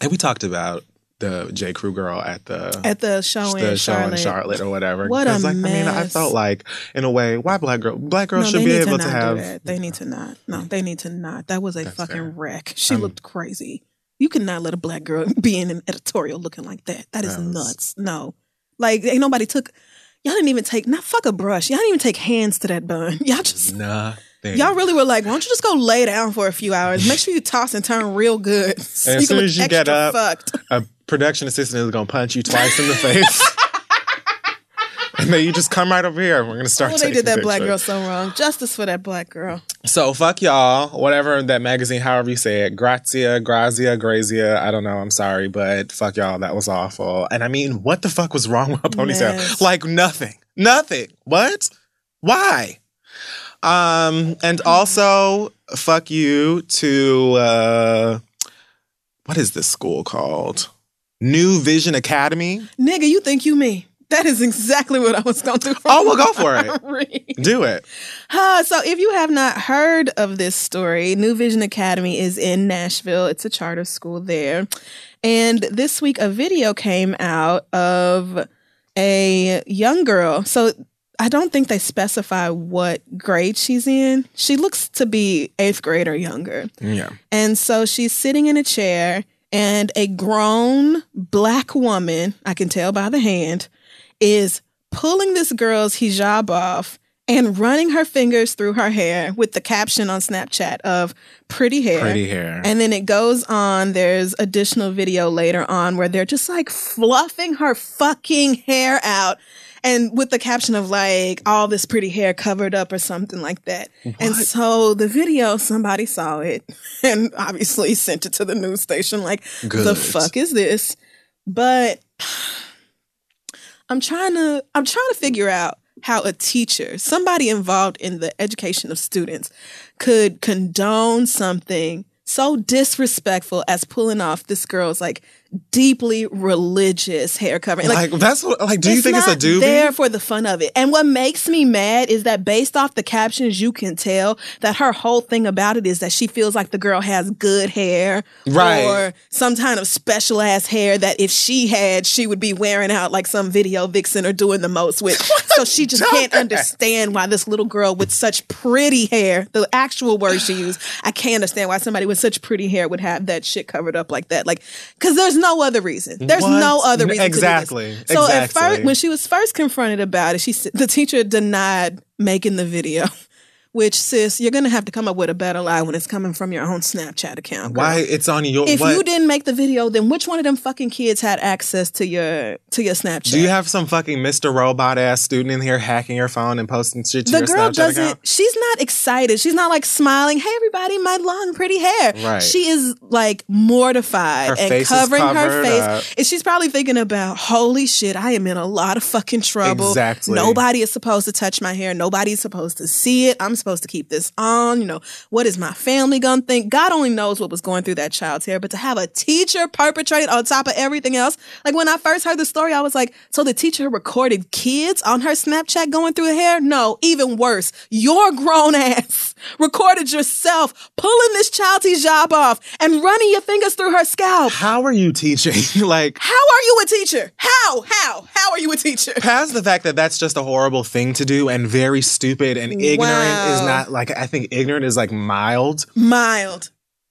And we talked about the J. Crew girl at the At the show the in show Charlotte. in Charlotte or whatever. What a like, I mean, I felt like, in a way, why black girl? Black girls No, should be able to to, have. They need to not. No, they need to not. That was a That's fucking fair. wreck. She Um, looked crazy. You cannot let a black girl [laughs] be in an editorial looking like that. That is nuts. No. Like ain't nobody took y'all didn't even take not fuck a brush. Y'all didn't even take hands to that bun. [laughs] Y'all just Nothing. Y'all really were like, why don't you just go lay down for a few hours? Make sure you toss and turn real good. So [laughs] And as soon as you get up, fucked. a production assistant is gonna punch you twice in the face. [laughs] and then you just come right over here. We're gonna start. Oh, they did that black girl so wrong. Justice for that black girl. So fuck y'all. Whatever that magazine, however you say it, Grazia, Grazia, Grazia. I don't know. I'm sorry, but fuck y'all. That was awful. And I mean, what the fuck was wrong with a ponytail? Mess. Like nothing. Nothing. What? Why? Um, and also fuck you to uh, what is this school called? New Vision Academy. Nigga, you think you me. [laughs] That is exactly what I was going to do. Oh, well, go for it. [laughs] Do it. Uh, so, if you have not heard of this story, New Vision Academy is in Nashville. It's a charter school there. And this week, a video came out of a young girl. So, I don't think they specify what grade she's in. She looks to be eighth grade or younger. Yeah. And so she's sitting in a chair, and a grown black woman, I can tell by the hand, is pulling this girl's hijab off and running her fingers through her hair with the caption on Snapchat of pretty hair. Pretty hair. And then it goes on. There's additional video later on where they're just like fluffing her fucking hair out. And with the caption of like all this pretty hair covered up or something like that. And so the video, somebody saw it [laughs] and obviously sent it to the news station like, the fuck is this? But I'm trying to I'm trying to figure out how a teacher, somebody involved in the education of students, could condone something so disrespectful as pulling off this girl's like deeply religious hair covering. Like, that's what. Like, do you think it's a doobie? there for the fun of it. And what makes me mad is that based off the captions, you can tell that her whole thing about it is that she feels like the girl has good hair, Right. Or some kind of special ass hair that if she had, she would be wearing out like some video vixen or doing the most with. [laughs] so she just can't understand why this little girl with such pretty hair, the actual word she used, I can't understand why somebody with such pretty hair would have that shit covered up like that. Like, because there's no other reason. There's What? no other reason. to do this. exactly. So at first, when she was first confronted about it, she said the teacher denied making the video. Which sis, you're gonna have to come up with a better lie when it's coming from your own Snapchat account. girl. Why it's on your? If what? you didn't make the video, then which one of them fucking kids had access to your to your Snapchat? Do you have some fucking Mr. Robot ass student in here hacking your phone and posting shit to the your girl Snapchat doesn't account? she's not excited she's not like smiling hey everybody my long pretty hair Right. she is like mortified Her and face is covering her face up. and she's probably thinking about holy shit i am in a lot of fucking trouble Exactly. nobody is supposed to touch my hair nobody's supposed to see it i'm supposed to keep this on? You know what is my family gonna think? God only knows what was going through that child's hair but to have a teacher perpetrate on top of everything else? Like when i first heard the story i was like so the teacher recorded kids on her snapchat going through her hair? No even worse your grown [laughs] ass recorded yourself pulling this child's hijab off and running your fingers through her scalp How are you teaching? [laughs] like, how are you a teacher how how how are you a teacher past the fact that that's just a horrible thing to do and very stupid and ignorant is not like I think ignorant is like mild. mild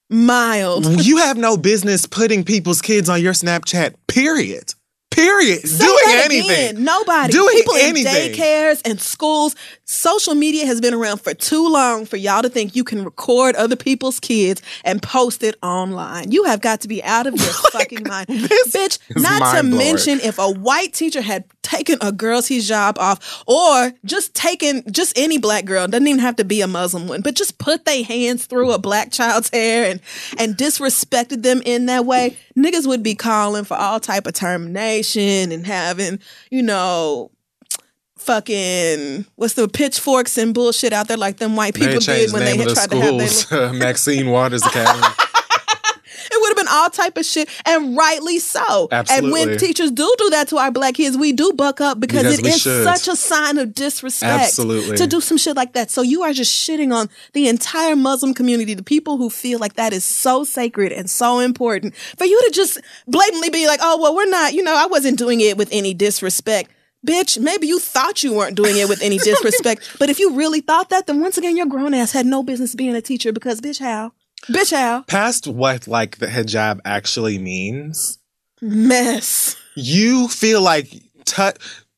mild [laughs] you have no business putting people's kids on your Snapchat. Period. Period. Say Doing anything. again. Nobody. Doing People anything. in daycares and schools. Social media has been around for too long for y'all to think you can record other people's kids and post it online. You have got to be out of your [laughs] fucking mind. Bitch, not to mention if a white teacher had taken a girl's hijab off or just taking just any black girl, doesn't even have to be a Muslim one, but just put their hands through a black child's hair and and disrespected them in that way, niggas would be calling for all type of termination and having, you know, fucking what's the pitchforks and bullshit out there like them white people did when the they had tried to have their schools. [laughs] Uh, Maxine Waters Academy. It would have been all type of shit, and rightly so. And when teachers do do that to our black kids, we do buck up because, Because it is should. such a sign of disrespect Absolutely. to do some shit like that. So you are just shitting on the entire Muslim community, the people who feel like that is so sacred and so important. For you to just blatantly be like, "Oh, well, we're not," you know, I wasn't doing it with any disrespect. Bitch, maybe you thought you weren't doing it with any [laughs] disrespect, but if you really thought that, then once again, your grown ass had no business being a teacher because, bitch, how? Bitch, how? Past what like the hijab actually means, Mess. you feel like tu-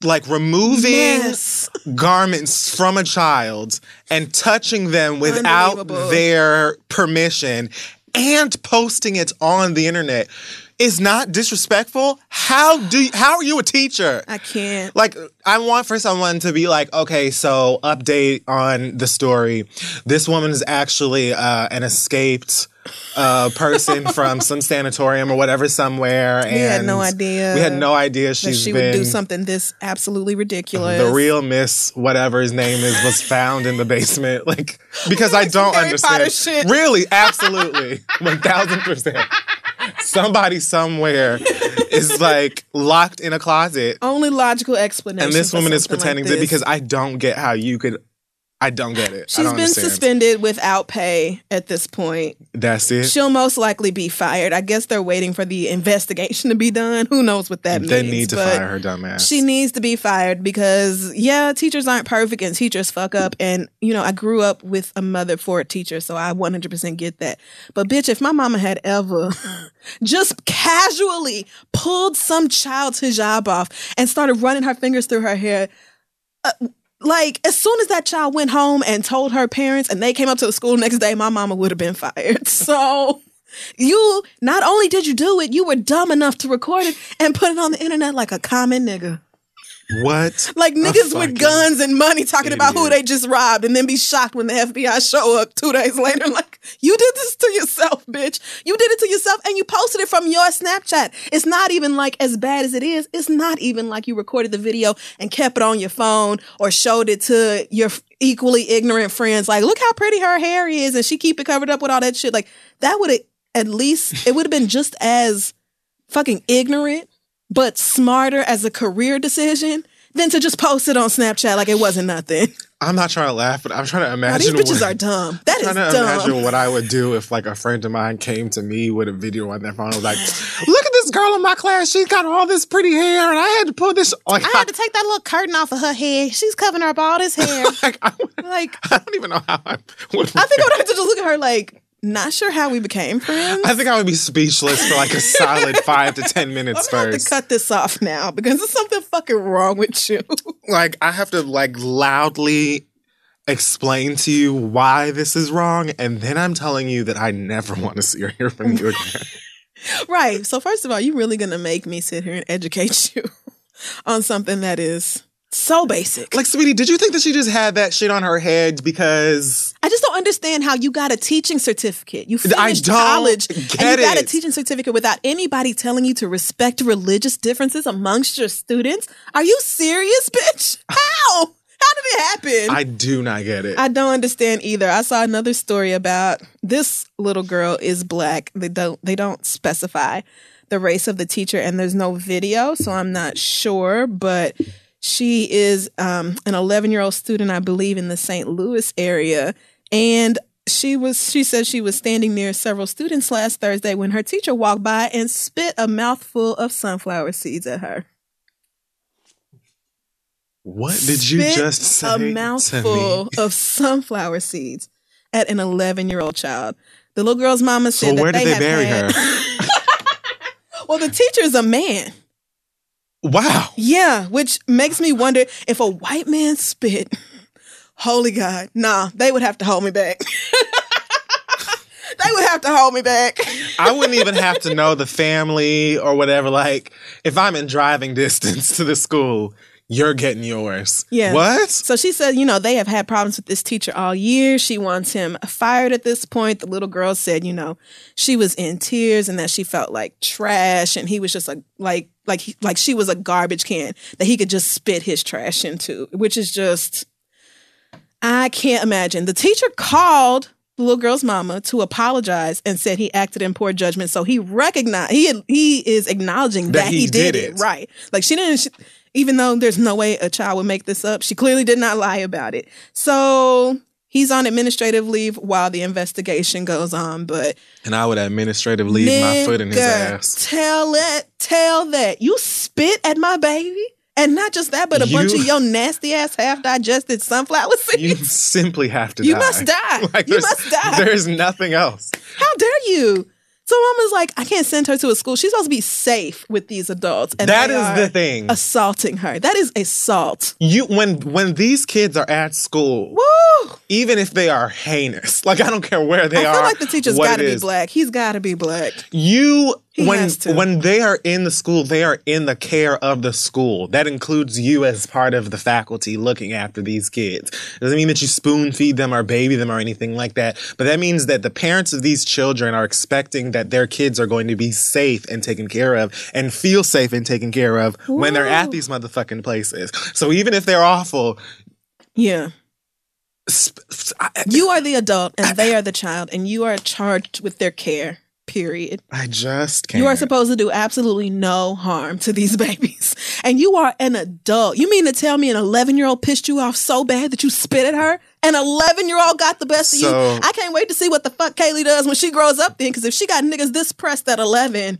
like removing Yes. garments from a child and touching them without their permission and posting it on the internet is not disrespectful. How do you, how are you a teacher? I can't. like I want for someone to be like, okay, so update on the story. This woman is actually uh, an escaped uh, person [laughs] from some sanatorium or whatever somewhere. And We had no idea We had no idea she's she would do something this absolutely ridiculous. the real Miss whatever his name is was found in the basement. Like because I [laughs] don't understand. Shit. Really, absolutely, [laughs] one thousand percent. Somebody somewhere is like locked in a closet, only logical explanation. and this woman is pretending like this. because I don't get how you could. I don't get it. I she's been understand. suspended without pay at this point. That's it. She'll most likely be fired. I guess they're waiting for the investigation to be done. Who knows what that They means? They need to fire her dumbass. She needs to be fired because yeah, teachers aren't perfect and teachers fuck up. And you know, I grew up with a mother for a teacher, so I 100% get that. But bitch, if my mama had ever [laughs] just casually pulled some child's hijab off and started running her fingers through her hair, uh, like as soon as that child went home and told her parents and they came up to the school next day, my mama would have been [laughs] fired. So you not only did you do it, you were dumb enough to record it and put it on the internet like a common nigga. What? Like niggas with guns and money talking about who they just robbed and then be shocked when the FBI show up two days [laughs] later. Like, you did this to yourself, bitch. You did it to yourself and you posted it from your Snapchat. It's not even like as bad as it is. It's not even like you recorded the video and kept it on your phone or showed it to your equally ignorant friends. Like, look how pretty her hair is and she keep it covered up with all that shit. Like, that would have at least, it would have been just as fucking ignorant, but smarter as a career decision than to just post it on Snapchat like it wasn't nothing. I'm not trying to laugh, but I'm trying to Now, these imagine. bitches what, are dumb. That is I'm trying to dumb. imagine what I would do if like a friend of mine came to me with a video on their phone. and was like, "Look at this girl in my class. She's got all this pretty hair, and I had to put this." Like, I had to take that little curtain off of her head. She's covering up all this hair. [laughs] like, I, would- like, I don't even know how I would. I think I would have to just look at her like, not sure how we became friends. I think I would be speechless for like a solid [laughs] five to ten I'm minutes gonna have to first. cut this off now because there's something fucking wrong with you. [laughs] Like I have to like loudly explain to you why this is wrong, and then I'm telling you that I never want to see or hear from you again. [laughs] right. So first of all, you really gonna make me sit here and educate you on something that is so basic. like, sweetie, did you think that she just had that shit on her head because I just don't understand how you got a teaching certificate. You finished college and you got a teaching certificate without anybody telling you to respect religious differences amongst your students. Are you serious, [laughs] bitch? How? How did it happen? I do not get it? I don't understand either. I saw another story about this little girl is black. They don't they don't specify the race of the teacher and there's no video, so I'm not sure, but she is um, an 11-year-old student I believe in the St. Louis area and she was she said she was standing near several students last Thursday when her teacher walked by and spit a mouthful of sunflower seeds at her. what did you spit just say a mouthful of sunflower seeds at an 11 year old child. The little girl's mama said So that where did they had bury had- her? [laughs] well, the teacher's a man. Wow. Yeah, which makes me wonder if a white man spit. Holy God, nah, they would have to hold me back. [laughs] they would have to hold me back. I wouldn't even have to know the family or whatever. Like, if I'm in driving distance to the school, you're getting yours. Yeah. What? So she said, you know, they have had problems with this teacher all year. She wants him fired at this point. The little girl said, you know, she was in tears and that she felt like trash and he was just like like like he, like she was a garbage can that he could just spit his trash into, which is just I can't imagine. The teacher called the little girl's mama to apologize and said he acted in poor judgment. So he recognized he he is acknowledging That that, he did, did it. it. right. Like she didn't. She, even though there's no way a child would make this up, she clearly did not lie about it. So he's on administrative leave while the investigation goes on. But And I would administrative leave my foot in his ass. Tell it, tell that you spit at my baby. And not just that, but a bunch of your nasty ass half digested sunflower [laughs] seeds. You simply have to You die. must die. [laughs] Like, You must die. There's nothing else. How dare you? So mama's like, I can't send her to a school. She's supposed to be safe with these adults. And That is the thing. Assaulting her. That is assault. You when when these kids are at school, Woo! even if they are heinous, [laughs] like I don't care where they I are. I feel like the teacher's got to be black. He's got to be black. You He when when they are in the school, they are in the care of the school. That includes you as part of the faculty looking after these kids. Doesn't mean that you spoon feed them or baby them or anything like that. But that means that the parents of these children are expecting that their kids are going to be safe and taken care of and feel safe and taken care of when they're at these motherfucking places. So even if they're awful, Yeah. sp- I, You are the adult and they are the child, and you are charged with their care. Period. I just can't. You are supposed to do absolutely no harm to these [laughs] babies. And you are an adult. You mean to tell me an 11 year old pissed you off so bad that you spit at her? An 11 year old got the best of you? I can't wait to see what the fuck Kaylee does when she grows up then, because if she got niggas this pressed at 11,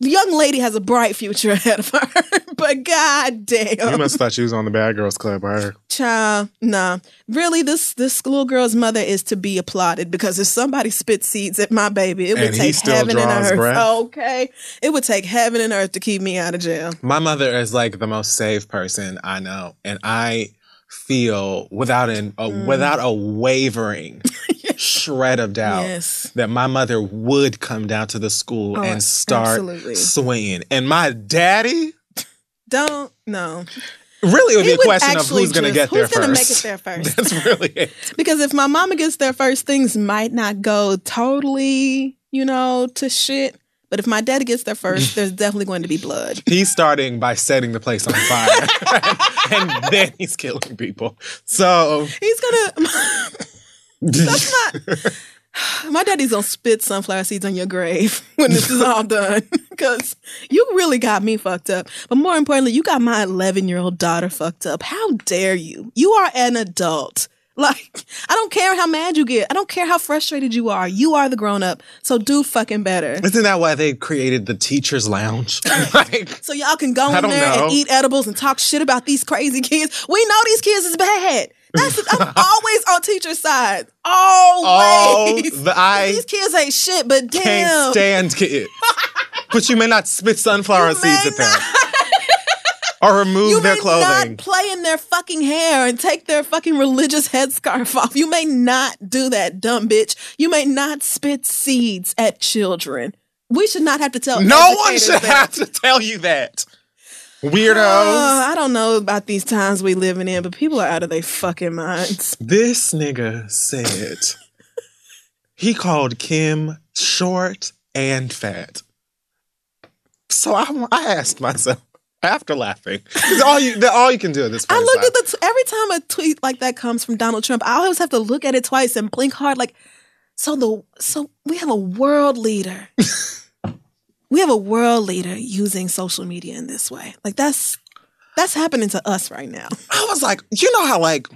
the young lady has a bright future ahead of her. [laughs] but god damn. You must have thought she was on the Bad Girls Club. Or Child, nah. Really, this this little girl's mother is to be applauded because if somebody spit seeds at my baby, it would And he take still heaven and earth. breath? Okay, it would take heaven and earth to keep me out of jail. My mother is like the most safe person I know, and I feel without an a, Mm. without a wavering [laughs] shred of doubt Yes. that my mother would come down to the school Oh, and start absolutely. swinging. And my daddy, Don't no. really, it would be a question of who's going to get there first. who's gonna make it there first? [laughs] That's really it. Because if my mama gets there first, things might not go totally, you know, to shit. But if my daddy gets there first, there's [laughs] definitely going to be blood. He's starting by setting the place on fire, [laughs] and then he's killing people. So He's gonna. That's [laughs] not. My daddy's gonna spit sunflower seeds on your grave [laughs] when this is all done. [laughs] Because you really got me fucked up. But more importantly, you got my 11 year old daughter fucked up. How dare you? You are an adult. Like, I don't care how mad you get. I don't care how frustrated you are. You are the grown up. So do fucking better. Isn't that why they created the teacher's lounge? like, So y'all can go in there know. and eat edibles and talk shit about these crazy kids. We know these kids is bad. That's I'm always on teacher's side. Always. Oh, the- I these kids ain't shit, but damn. can't stand kids. but you may not spit sunflower You seeds at them. or remove you their may clothing. not play in their fucking hair and take their fucking religious headscarf off. You may not do that, dumb bitch. You may not spit seeds at children. We should not have to tell. no one should that. have to tell you that. Weirdos. Uh, I don't know about these times we living in, but people are out of their fucking minds. This nigga said he called Kim short and fat. So I, I asked myself after laughing, all you all you can do at this point. I is look at the t- every time a tweet like that comes from Donald Trump, I always have to look at it twice and blink hard. Like, so the so we have a world leader. [laughs] we have a world leader using social media in this way. Like that's that's happening to us right now. [laughs] I was like, you know how like.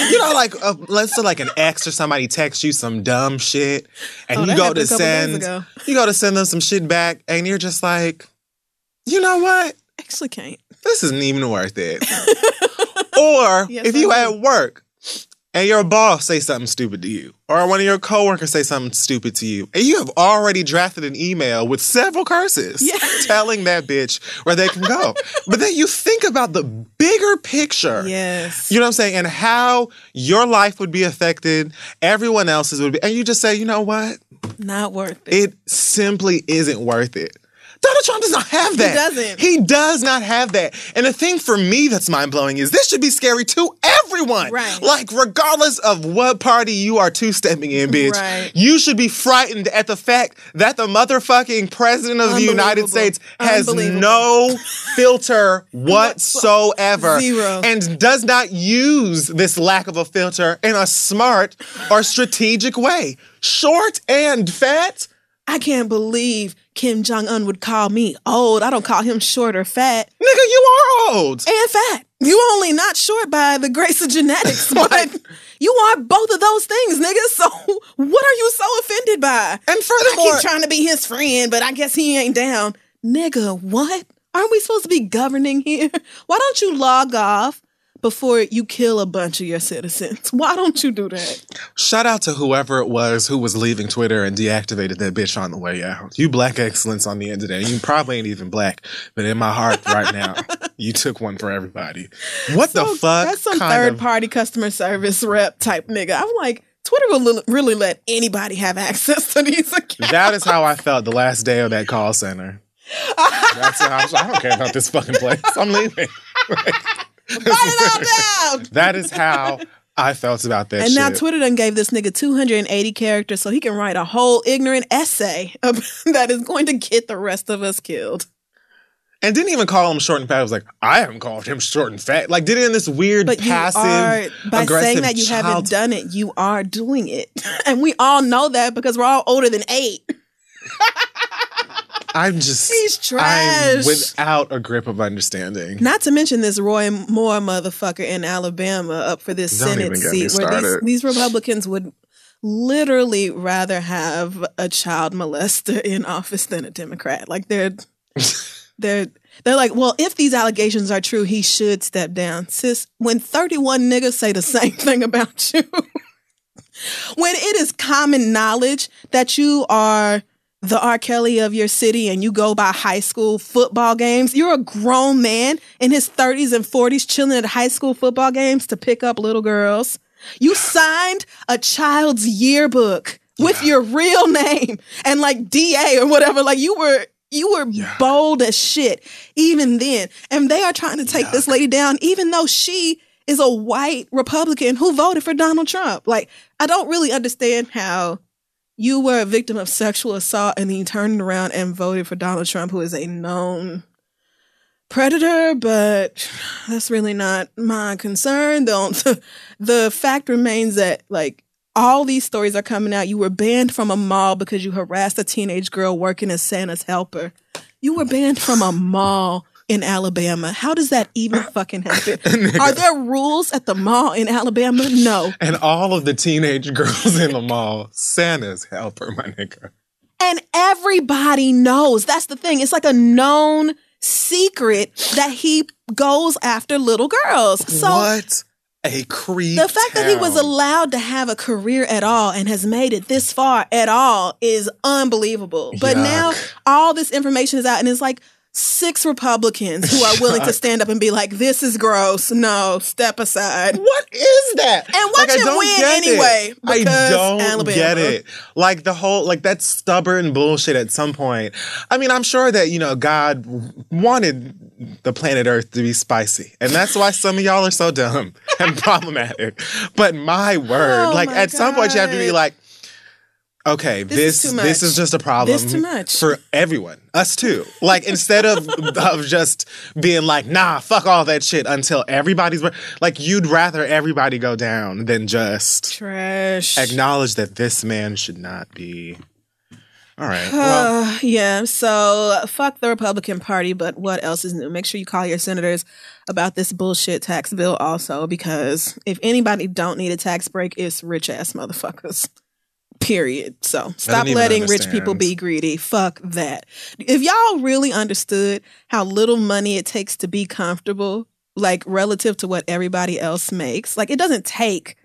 You know, like uh, let's say like an ex or somebody texts you some dumb shit, and Oh, you go to a couple days send you go to send them some shit back, and you're just like, you know what? Actually, can't. this isn't even worth it. [laughs] or Yes, if you I at work and your boss say something stupid to you, or one of your coworkers say something stupid to you, and you have already drafted an email with several curses Yeah. [laughs] telling that bitch where they can go. [laughs] but then you think about the bigger picture. Yes. You know what I'm saying? And how your life would be affected, everyone else's would be. And you just say, you know what? Not worth it. It simply isn't worth it. Donald Trump does not have that. He doesn't. He does not have that. And the thing for me that's mind blowing is this should be scary to everyone. Right. Like, regardless of what party you are two stepping in, bitch, Right. you should be frightened at the fact that the motherfucking president of the United States has no [laughs] filter whatsoever. Zero. And does not use this lack of a filter in a smart or strategic way. Short and fat. I can't believe Kim Jong Un would call me old. I don't call him short or fat. Nigga, you are old. and fat. You only not short by the grace of genetics, [laughs] but you are both of those things, nigga. So what are you so offended by? And I furthermore, keep trying to be his friend, but I guess he ain't down. Nigga, what? Aren't we supposed to be governing here? [laughs] Why don't you log off before you kill a bunch of your citizens? [laughs] Why don't you do that? shout out to whoever it was who was leaving Twitter and deactivated that bitch on the way out. You black excellence on the end of that. You probably ain't even black, but in my heart right now, [laughs] you took one for everybody. What the fuck? That's some kind third of- party customer service rep type nigga. I'm like, Twitter will really let anybody have access to these accounts. That is how I felt the last day of that call center. [laughs] That's how I, was, I don't care about this fucking place. I'm leaving. [laughs] Write it all down. that is how I felt about that And shit. now Twitter done gave this nigga 280 characters so he can write a whole ignorant essay [laughs] that is going to get the rest of us killed. and didn't even call him short and fat. I was like, I haven't called him short and fat. Like, did it in this weird, But passive, you are, by aggressive saying that you haven't done it, you are doing it. [laughs] And we all know that because we're all older than eight. I'm just, He's I'm trash. without a grip of understanding. Not to mention this Roy Moore motherfucker in Alabama up for this Don't Senate even get me seat where these, these Republicans would literally rather have a child molester in office than a Democrat. Like they're [laughs] they're they're like, well, if these allegations are true, he should step down. Sis, when 31 niggas say the same [laughs] thing about you, [laughs] when it is common knowledge that you are the R. Kelly of your city and you go by high school football games, you're a grown man in his 30s and 40s chilling at high school football games to pick up little girls. You signed a child's yearbook with your real name and like DA or whatever. Like you were you were bold as shit even then. And they are trying to take this lady down, even though she is a white Republican who voted for Donald Trump. Like, I don't really understand how you were a victim of sexual assault and then you turned around and voted for Donald Trump, who is a known predator, but that's really not my concern. The, [laughs] the fact remains that, like, all these stories are coming out. You were banned from a mall because you harassed a teenage girl working as Santa's helper. You were banned from a mall in Alabama. How does that even [laughs] fucking happen? [laughs] Are there rules at the mall in Alabama? No. And all of the teenage [laughs] girls in the mall, Santa's helper, my nigga. And everybody knows. That's the thing. It's like a known secret that he goes after little girls. So what a creep. the fact that he was allowed to have a career at all and has made it this far at all is unbelievable. But Yuck. now all this information is out and it's like six Republicans who are willing to stand up and be like, this is gross. No, step aside. What is that? And watch I it win anyway, It. I don't Alabama. get it. Like the whole, like that stubborn bullshit at some point. I mean, I'm sure that, you know, God wanted the planet Earth to be spicy. And that's why some of y'all are so dumb [laughs] and problematic. But my word, Oh like my at some point you have to be like, okay, This this is this is just a problem This too much. for everyone, us too. Like instead of [laughs] of just being like, nah, fuck all that shit until everybody's like, you'd rather everybody go down than just Trash. acknowledge that this man should not be. All right. [sighs] Well, Uh, yeah, so fuck the Republican Party, but what else is new? Make sure you call your senators about this bullshit tax bill also, because if anybody don't need a tax break, it's rich ass motherfuckers. Period. So stop letting rich people be greedy. Fuck that. If y'all really understood how little money it takes to be comfortable, like relative to what everybody else makes, like it doesn't take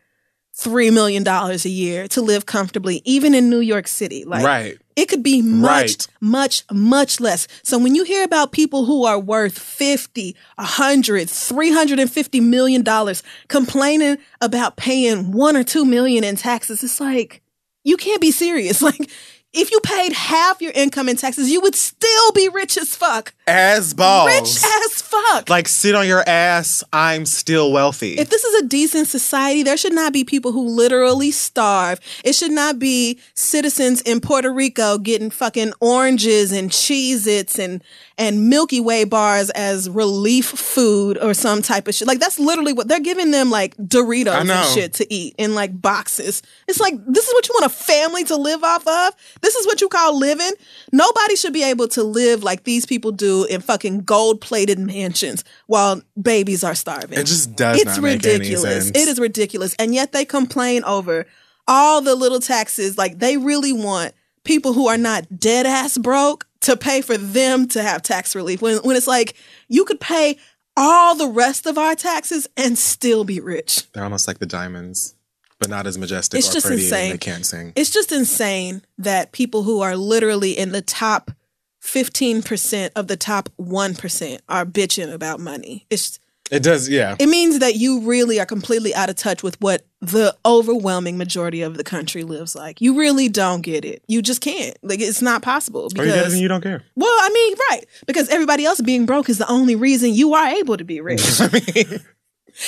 three million dollars a year to live comfortably, even in New York City. Like right. it could be much, Right. much, much less. So when you hear about people who are worth 50, 100, 350 million dollars complaining about paying 1 or 2 million in taxes, it's like you can't be serious. [laughs] Like if you paid half your income in taxes, you would still be rich as fuck. As balls. Rich as fuck. like sit on your ass. I'm still wealthy. If this is a decent society, there should not be people who literally starve. It should not be citizens in Puerto Rico getting fucking oranges and Cheez Its and, and Milky Way bars as relief food or some type of shit. Like, that's literally what they're giving them, like Doritos and shit to eat in like boxes. It's like, this is what you want a family to live off of? This is what you call living? Nobody should be able to live like these people do in fucking gold plated mansions while babies are starving. it just does It's not make any ridiculous. sense. It is ridiculous. And yet they complain over all the little taxes. Like they really want people who are not dead ass broke to pay for them to have tax relief. When when it's like you could pay all the rest of our taxes and still be rich. They're almost like the diamonds, but not as majestic It's or just pretty. insane. They can't sing. It's just insane that people who are literally in the top 15% of the top 1% are bitching about money. It's It does, yeah. it means that you really are completely out of touch with what the overwhelming majority of the country lives like. You really don't get it. You just can't. Like it's not possible or you because you don't care. well, I mean, right. Because everybody else being broke is the only reason you are able to be rich. [laughs] I mean,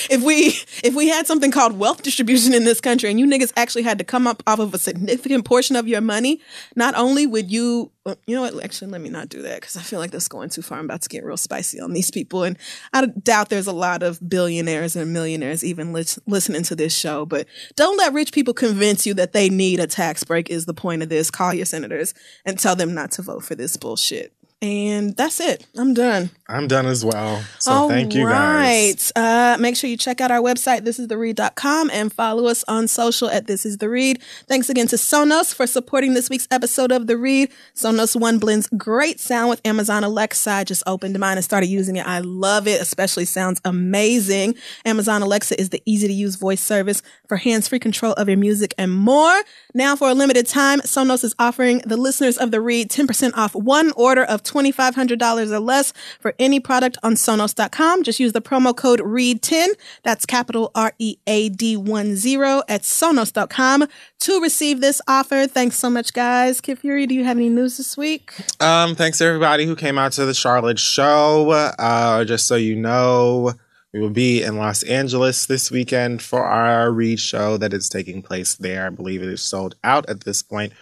if we [laughs] if we had something called wealth distribution in this country and you niggas actually had to come up off of a significant portion of your money, not only would you you know what, actually let me not do that because I feel like that's going too far. I'm about to get real spicy on these people and I doubt there's a lot of billionaires and millionaires even lis- listening to this show, but don't let rich people convince you that they need a tax break is the point of this. Call your senators and tell them not to vote for this bullshit. And that's it. I'm done. I'm done as well. So All thank you guys. right. Uh, make sure you check out our website, thisistheread.com, and follow us on social at This Is The Read. Thanks again to Sonos for supporting this week's episode of The Read. Sonos One blends great sound with Amazon Alexa. I just opened mine and started using it. I love it, especially sounds amazing. Amazon Alexa is the easy to use voice service for hands free control of your music and more. Now, for a limited time, Sonos is offering the listeners of The Read 10% off one order of $2,500 or less for any product on Sonos.com. Just use the promo code READ10. That's capital R E A D 1 0 at Sonos.com to receive this offer. Thanks so much, guys. Kid Fury, do you have any news this week? Um, thanks to everybody who came out to the Charlotte show. Uh, just so you know, we will be in Los Angeles this weekend for our read show that is taking place there. I believe it is sold out at this point.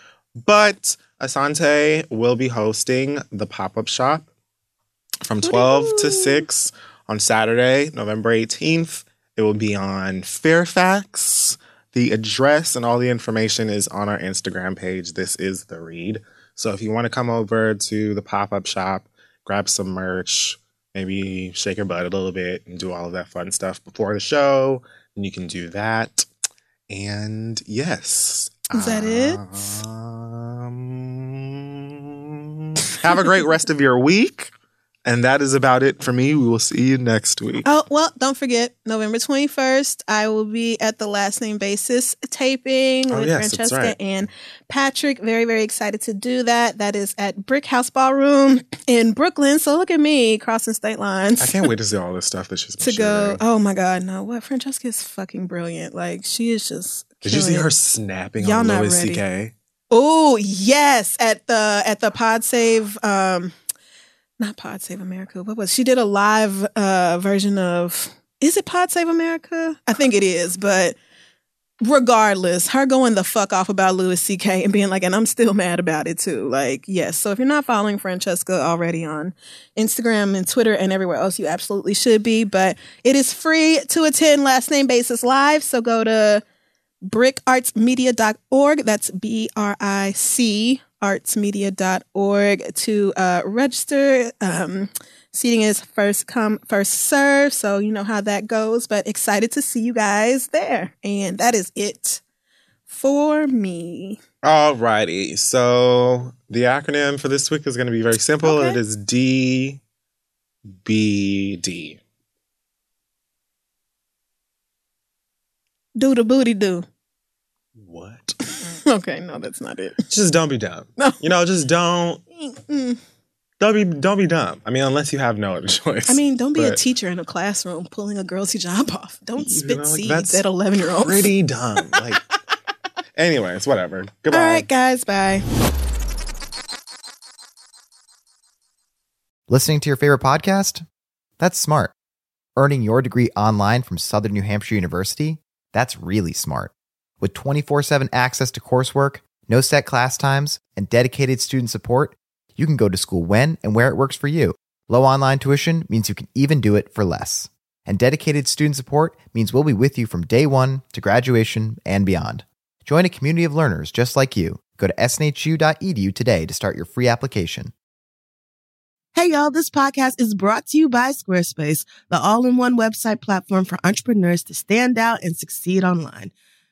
But Asante will be hosting the pop up shop from 12 to 6 on Saturday, November 18th. It will be on Fairfax, The address and all the information is on our Instagram page. This is the read. So if you want to come over to the pop up shop, grab some merch, maybe shake your butt a little bit and do all of that fun stuff before the show, then you can do that. And yes. Is that it? Um, have a great rest of your week. And that is about it for me. We will see you next week. Oh, well, don't forget, November 21st, I will be at the last name basis taping Oh, with yes, Francesca right. and Patrick. Very, very excited to do that. That is at BRIC House Ballroom in Brooklyn. So look at me crossing state lines. I can't wait to see all this stuff that she's been [laughs] to go. sharing. Oh my God, no! What Francesca is fucking brilliant. Like she is just. Did you see killing her it. snapping Y'all on Louis ready. C.K.? Oh yes, at the at the Pod Save, um, not Pod Save America. What was she did a live uh version of? Is it Pod Save America? I think it is, but regardless, her going the fuck off about Louis C.K. and being like, and I'm still mad about it too. Like, yes. So if you're not following Francesca already on Instagram and Twitter and everywhere else, you absolutely should be. But it is free to attend Last Name Basis Live. So go to bricartsmedia.org. That's B R I C artsmedia.org to uh, register. Um, seating is first come, first serve. So you know how that goes, but excited to see you guys there. And that is it for me. Alrighty. So the acronym for this week is going to be very simple. Okay. It is D B D. Do the booty do. What? [laughs] [laughs] Okay, no, that's not it. just don't be dumb. No. You know, just don't don't be don't be dumb. I mean, unless you have no other [laughs] choice. I mean, don't be a teacher in a classroom pulling a girl's hijab off. Don't spit know, like, seeds at 11 year olds. pretty dumb. Like, [laughs] anyways, whatever. Goodbye. All right, guys, bye. Listening to your favorite podcast? That's smart. Earning your degree online from Southern New Hampshire University? That's really smart. With 24 7 access to coursework, no set class times, and dedicated student support, you can go to school when and where it works for you. Low online tuition means you can even do it for less. And dedicated student support means we'll be with you from day one to graduation and beyond. Join a community of learners just like you. Go to snhu.edu today to start your free application. Hey y'all, this podcast is brought to you by Squarespace, the all-in-one website platform for entrepreneurs to stand out and succeed online.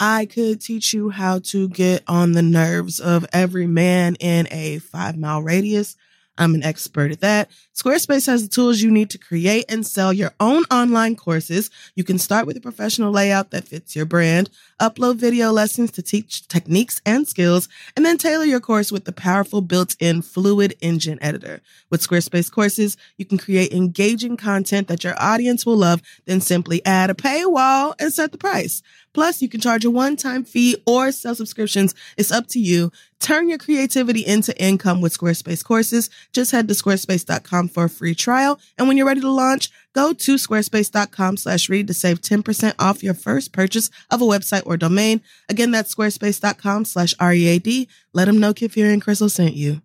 I could teach you how to get on the nerves of every man in a five mile radius. I'm an expert at that. Squarespace has the tools you need to create and sell your own online courses. You can start with a professional layout that fits your brand, upload video lessons to teach techniques and skills, and then tailor your course with the powerful built-in Fluid Engine editor. With Squarespace courses, you can create engaging content that your audience will love, then simply add a paywall and set the price. Plus, you can charge a one-time fee or sell subscriptions. It's up to you. Turn your creativity into income with Squarespace courses. Just head to squarespace.com for a free trial. And when you're ready to launch, go to squarespace.com slash read to save 10% off your first purchase of a website or domain. Again, that's squarespace.com slash READ. Let them know Kid Fury and Crissle sent you.